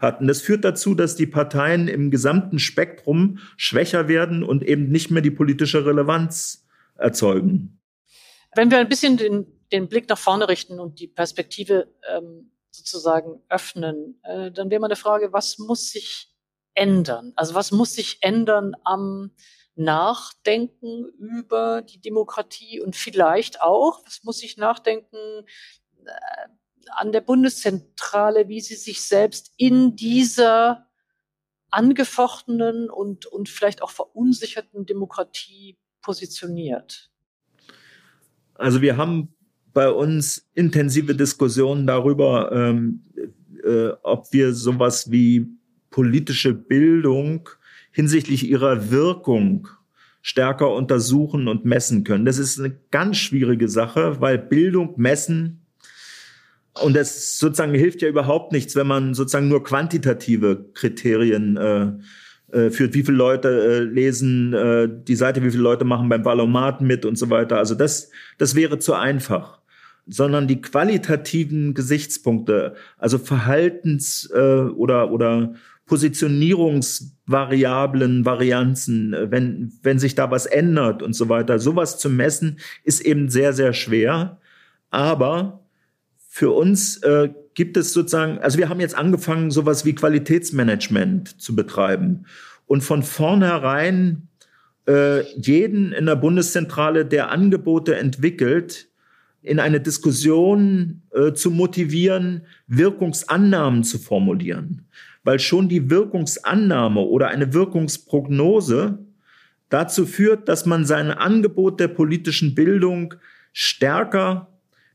hat. Und das führt dazu, dass die Parteien im gesamten Spektrum schwächer werden und eben nicht mehr die politische Relevanz erzeugen. Wenn wir ein bisschen den, den Blick nach vorne richten und die Perspektive ähm, sozusagen öffnen, äh, dann wäre meine Frage, was muss sich ändern? Also was muss sich ändern am nachdenken über die Demokratie und vielleicht auch, was muss ich nachdenken, äh, an der Bundeszentrale, wie sie sich selbst in dieser angefochtenen und, und vielleicht auch verunsicherten Demokratie positioniert. Also wir haben bei uns intensive Diskussionen darüber, ähm, äh, ob wir sowas wie politische Bildung hinsichtlich ihrer Wirkung stärker untersuchen und messen können. Das ist eine ganz schwierige Sache, weil Bildung messen und das sozusagen hilft ja überhaupt nichts, wenn man sozusagen nur quantitative Kriterien äh, äh, führt, wie viele Leute äh, lesen äh, die Seite, wie viele Leute machen beim Ballomaten mit und so weiter. Also das, das wäre zu einfach. Sondern die qualitativen Gesichtspunkte, also Verhaltens- äh, oder, oder Positionierungsvariablen, Varianzen, äh, wenn, wenn sich da was ändert und so weiter, sowas zu messen, ist eben sehr, sehr schwer. Aber für uns äh, gibt es sozusagen, also wir haben jetzt angefangen, sowas wie Qualitätsmanagement zu betreiben und von vornherein äh, jeden in der Bundeszentrale, der Angebote entwickelt, in eine Diskussion äh, zu motivieren, Wirkungsannahmen zu formulieren. Weil schon die Wirkungsannahme oder eine Wirkungsprognose dazu führt, dass man sein Angebot der politischen Bildung stärker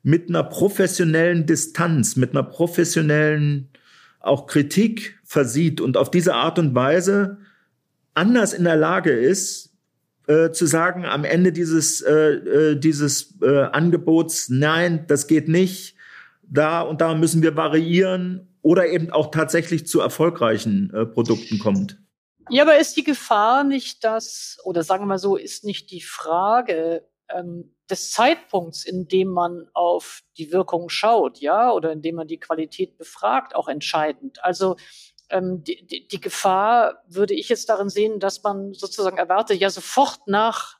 mit einer professionellen Distanz, mit einer professionellen auch Kritik versieht und auf diese Art und Weise anders in der Lage ist, äh, zu sagen am Ende dieses, äh, äh, dieses äh, Angebots, nein, das geht nicht, da und da müssen wir variieren oder eben auch tatsächlich zu erfolgreichen äh, Produkten kommt. Ja, aber ist die Gefahr nicht das, oder sagen wir mal so, ist nicht die Frage, ähm, des Zeitpunkts, in dem man auf die Wirkung schaut, ja, oder in dem man die Qualität befragt, auch entscheidend. Also ähm, die, die, die Gefahr würde ich jetzt darin sehen, dass man sozusagen erwartet, ja sofort nach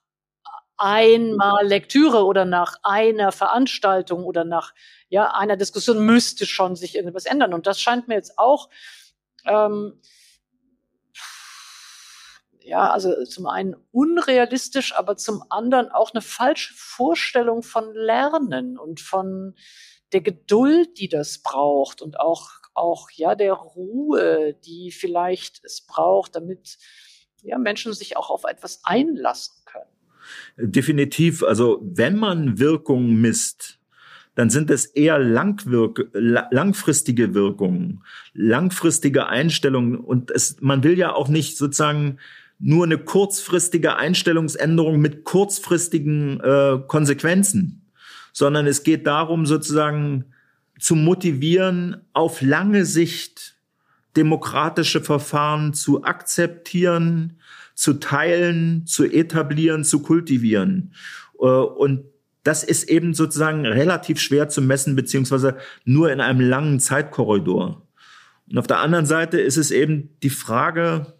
einmal Lektüre oder nach einer Veranstaltung oder nach ja einer Diskussion müsste schon sich irgendwas ändern. Und das scheint mir jetzt auch ähm, ja, also zum einen unrealistisch, aber zum anderen auch eine falsche Vorstellung von Lernen und von der Geduld, die das braucht und auch, auch, ja, der Ruhe, die vielleicht es braucht, damit, ja, Menschen sich auch auf etwas einlassen können. Definitiv. Also, wenn man Wirkung misst, dann sind es eher langwirk langfristige Wirkungen, langfristige Einstellungen. Und es, man will ja auch nicht sozusagen nur eine kurzfristige Einstellungsänderung mit kurzfristigen äh, Konsequenzen, sondern es geht darum, sozusagen zu motivieren, auf lange Sicht demokratische Verfahren zu akzeptieren, zu teilen, zu etablieren, zu kultivieren. Äh, und das ist eben sozusagen relativ schwer zu messen, beziehungsweise nur in einem langen Zeitkorridor. Und auf der anderen Seite ist es eben die Frage,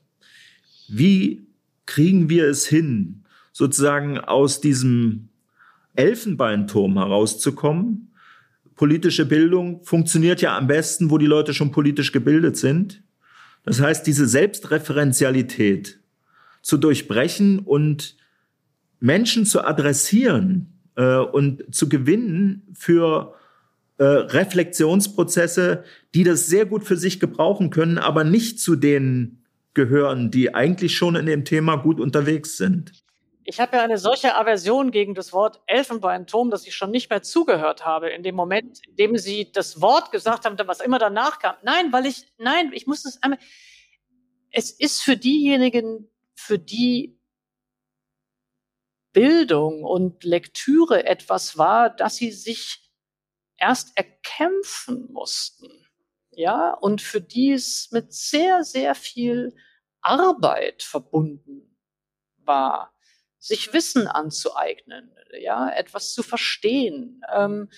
wie kriegen wir es hin, sozusagen aus diesem Elfenbeinturm herauszukommen? Politische Bildung funktioniert ja am besten, wo die Leute schon politisch gebildet sind. Das heißt, diese Selbstreferenzialität zu durchbrechen und Menschen zu adressieren äh, und zu gewinnen für äh, Reflexionsprozesse, die das sehr gut für sich gebrauchen können, aber nicht zu den gehören, die eigentlich schon in dem Thema gut unterwegs sind. Ich habe ja eine solche Aversion gegen das Wort Elfenbeinturm, dass ich schon nicht mehr zugehört habe in dem Moment, in dem Sie das Wort gesagt haben, was immer danach kam. Nein, weil ich, nein, ich muss es einmal, es ist für diejenigen, für die Bildung und Lektüre etwas war, dass sie sich erst erkämpfen mussten. Ja, und für die es mit sehr, sehr viel Arbeit verbunden war, sich Wissen anzueignen, ja, etwas zu verstehen, ähm,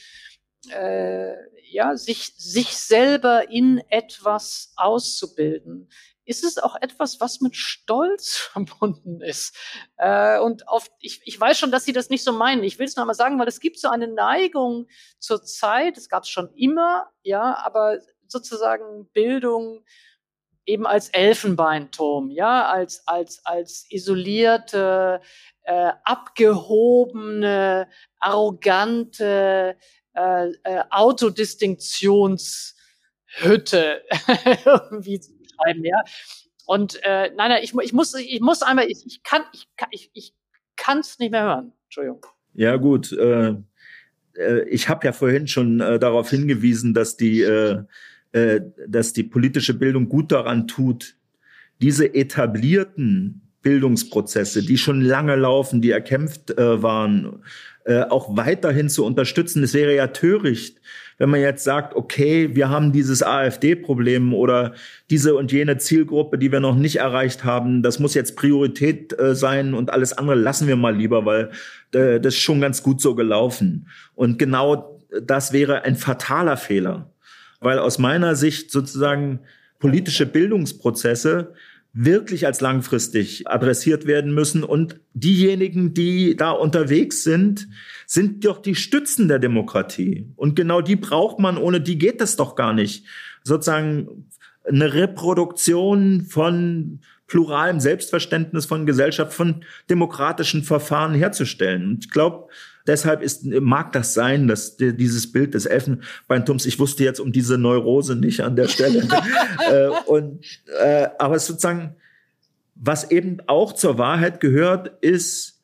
äh, ja, sich, sich selber in etwas auszubilden, ist es auch etwas, was mit Stolz verbunden ist. Äh, und oft, ich, ich weiß schon, dass Sie das nicht so meinen. Ich will es noch mal sagen, weil es gibt so eine Neigung zur Zeit, es gab es schon immer, ja, aber sozusagen Bildung eben als Elfenbeinturm, ja, als, als, als isolierte, äh, abgehobene, arrogante äh, äh, Autodistinktionshütte irgendwie zu beschreiben, ja. Und äh, nein, nein, ich, ich muss, ich muss einmal, ich, ich kann, ich ich, ich kann es nicht mehr hören. Entschuldigung. Ja gut, äh, äh, ich habe ja vorhin schon äh, darauf hingewiesen, dass die, äh, äh, dass die politische Bildung gut daran tut, diese etablierten Bildungsprozesse, die schon lange laufen, die erkämpft äh, waren, äh, auch weiterhin zu unterstützen. Es wäre ja töricht, wenn man jetzt sagt, okay, wir haben dieses AfD-Problem oder diese und jene Zielgruppe, die wir noch nicht erreicht haben, das muss jetzt Priorität äh, sein und alles andere lassen wir mal lieber, weil äh, das ist schon ganz gut so gelaufen. Und genau das wäre ein fataler Fehler, weil aus meiner Sicht sozusagen politische Bildungsprozesse wirklich als langfristig adressiert werden müssen. Und diejenigen, die da unterwegs sind, sind doch die Stützen der Demokratie. Und genau die braucht man, ohne die geht das doch gar nicht. Sozusagen eine Reproduktion von pluralem Selbstverständnis von Gesellschaft, von demokratischen Verfahren herzustellen. Und ich glaube, deshalb ist, mag das sein, dass dieses Bild des Elfenbeintums, ich wusste jetzt um diese Neurose nicht an der Stelle. äh, und, äh, aber sozusagen, was eben auch zur Wahrheit gehört, ist,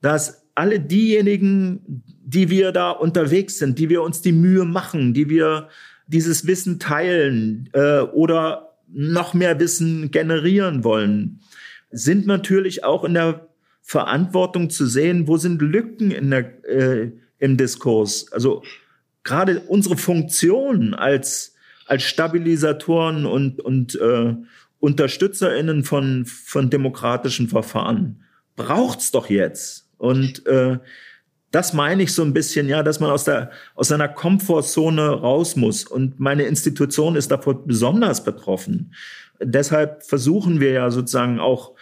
dass alle diejenigen, die wir da unterwegs sind, die wir uns die Mühe machen, die wir dieses Wissen teilen äh, oder noch mehr Wissen generieren wollen, sind natürlich auch in der Verantwortung zu sehen, wo sind Lücken in der, äh, im Diskurs. Also gerade unsere Funktion als, als Stabilisatoren und, und äh, UnterstützerInnen von, von demokratischen Verfahren braucht's doch jetzt. Und äh, das meine ich so ein bisschen, ja, dass man aus der aus seiner Komfortzone raus muss. Und meine Institution ist davor besonders betroffen. Deshalb versuchen wir ja sozusagen auch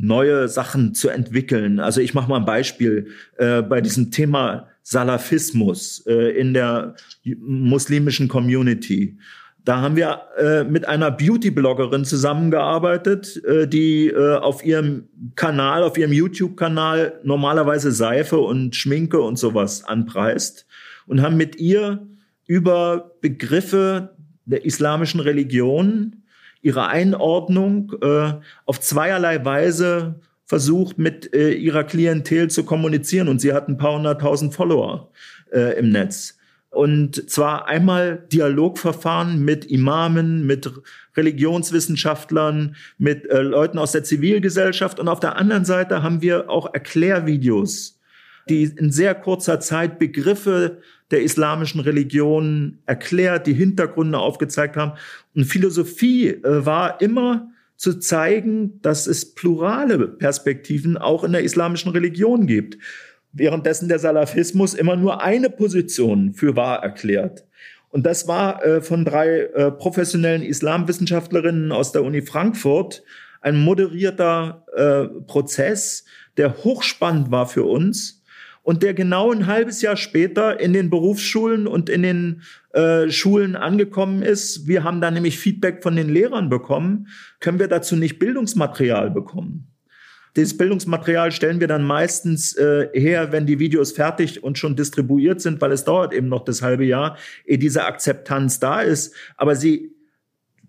neue Sachen zu entwickeln. Also ich mache mal ein Beispiel äh, bei diesem Thema Salafismus äh, in der muslimischen Community. Da haben wir äh, mit einer Beauty-Bloggerin zusammengearbeitet, äh, die äh, auf ihrem Kanal, auf ihrem YouTube-Kanal normalerweise Seife und Schminke und sowas anpreist und haben mit ihr über Begriffe der islamischen Religion ihre Einordnung äh, auf zweierlei Weise versucht, mit äh, ihrer Klientel zu kommunizieren. Und sie hat ein paar hunderttausend Follower äh, im Netz. Und zwar einmal Dialogverfahren mit Imamen, mit Religionswissenschaftlern, mit äh, Leuten aus der Zivilgesellschaft. Und auf der anderen Seite haben wir auch Erklärvideos, die in sehr kurzer Zeit Begriffe der islamischen Religion erklärt, die Hintergründe aufgezeigt haben. Und Philosophie äh, war immer zu zeigen, dass es plurale Perspektiven auch in der islamischen Religion gibt. Währenddessen der Salafismus immer nur eine Position für wahr erklärt. Und das war äh, von drei äh, professionellen Islamwissenschaftlerinnen aus der Uni Frankfurt ein moderierter äh, Prozess, der hochspannend war für uns und der genau ein halbes Jahr später in den Berufsschulen und in den äh, Schulen angekommen ist. Wir haben da nämlich Feedback von den Lehrern bekommen. Können wir dazu nicht Bildungsmaterial bekommen? Dieses Bildungsmaterial stellen wir dann meistens äh, her, wenn die Videos fertig und schon distribuiert sind, weil es dauert eben noch das halbe Jahr, ehe diese Akzeptanz da ist. Aber sie,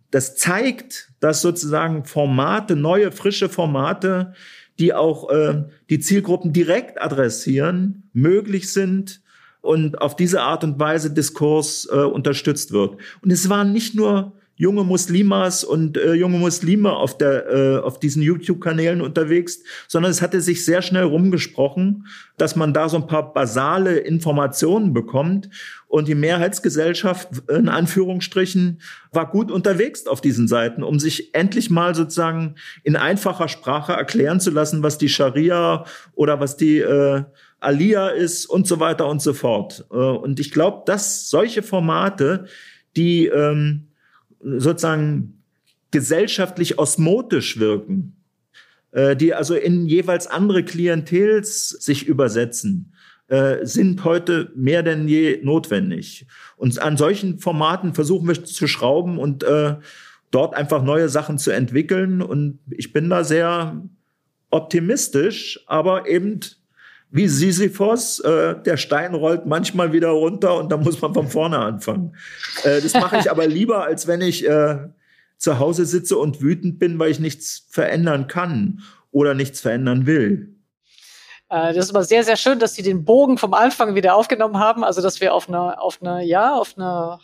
das zeigt, dass sozusagen Formate, neue, frische Formate die auch äh, die Zielgruppen direkt adressieren, möglich sind und auf diese Art und Weise Diskurs äh, unterstützt wird. Und es waren nicht nur junge Muslimas und äh, junge Muslime auf der äh, auf diesen YouTube-Kanälen unterwegs, sondern es hatte sich sehr schnell rumgesprochen, dass man da so ein paar basale Informationen bekommt und die Mehrheitsgesellschaft in Anführungsstrichen war gut unterwegs auf diesen Seiten, um sich endlich mal sozusagen in einfacher Sprache erklären zu lassen, was die Scharia oder was die äh, Alia ist und so weiter und so fort. Äh, und ich glaube, dass solche Formate, die ähm, sozusagen gesellschaftlich osmotisch wirken, äh, die also in jeweils andere Klientels sich übersetzen, äh, sind heute mehr denn je notwendig. Und an solchen Formaten versuchen wir zu schrauben und, äh, dort einfach neue Sachen zu entwickeln. Und ich bin da sehr optimistisch, aber eben wie Sisyphos, äh, der Stein rollt manchmal wieder runter und da muss man von vorne anfangen. Äh, das mache ich aber lieber, als wenn ich äh, zu Hause sitze und wütend bin, weil ich nichts verändern kann oder nichts verändern will. Äh, das ist aber sehr, sehr schön, dass Sie den Bogen vom Anfang wieder aufgenommen haben. Also, dass wir auf einer, auf einer, ja, auf einer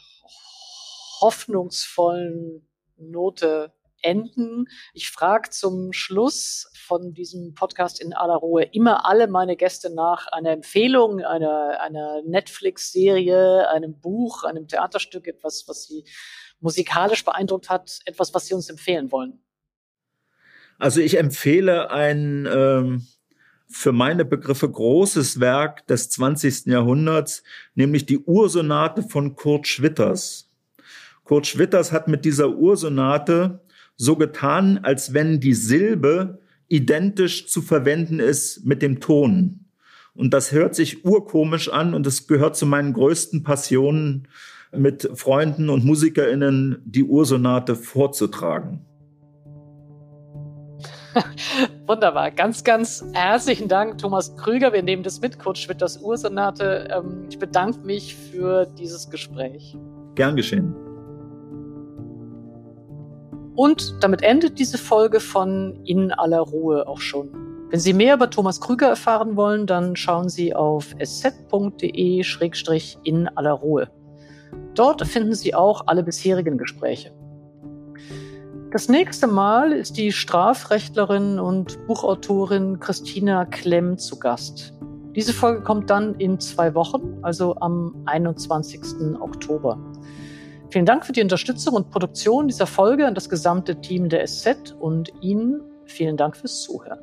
hoffnungsvollen Note enden. Ich frage zum Schluss von diesem Podcast in aller Ruhe immer alle meine Gäste nach einer Empfehlung, einer, einer Netflix-Serie, einem Buch, einem Theaterstück, etwas, was sie musikalisch beeindruckt hat, etwas, was sie uns empfehlen wollen. Also ich empfehle ein ähm, für meine Begriffe großes Werk des 20. Jahrhunderts, nämlich die Ursonate von Kurt Schwitters. Kurt Schwitters hat mit dieser Ursonate so getan, als wenn die Silbe identisch zu verwenden ist mit dem Ton. Und das hört sich urkomisch an und es gehört zu meinen größten Passionen, mit Freunden und MusikerInnen die Ursonate vorzutragen. Wunderbar. Ganz, ganz herzlichen Dank, Thomas Krüger. Wir nehmen das mit, Coach Schwitters Ursonate. Ähm, ich bedanke mich für dieses Gespräch. Gern geschehen. Und damit endet diese Folge von In aller Ruhe auch schon. Wenn Sie mehr über Thomas Krüger erfahren wollen, dann schauen Sie auf sz.de-in aller Ruhe. Dort finden Sie auch alle bisherigen Gespräche. Das nächste Mal ist die Strafrechtlerin und Buchautorin Christina Klemm zu Gast. Diese Folge kommt dann in zwei Wochen, also am 21. Oktober. Vielen Dank für die Unterstützung und Produktion dieser Folge an das gesamte Team der SZ und Ihnen vielen Dank fürs Zuhören.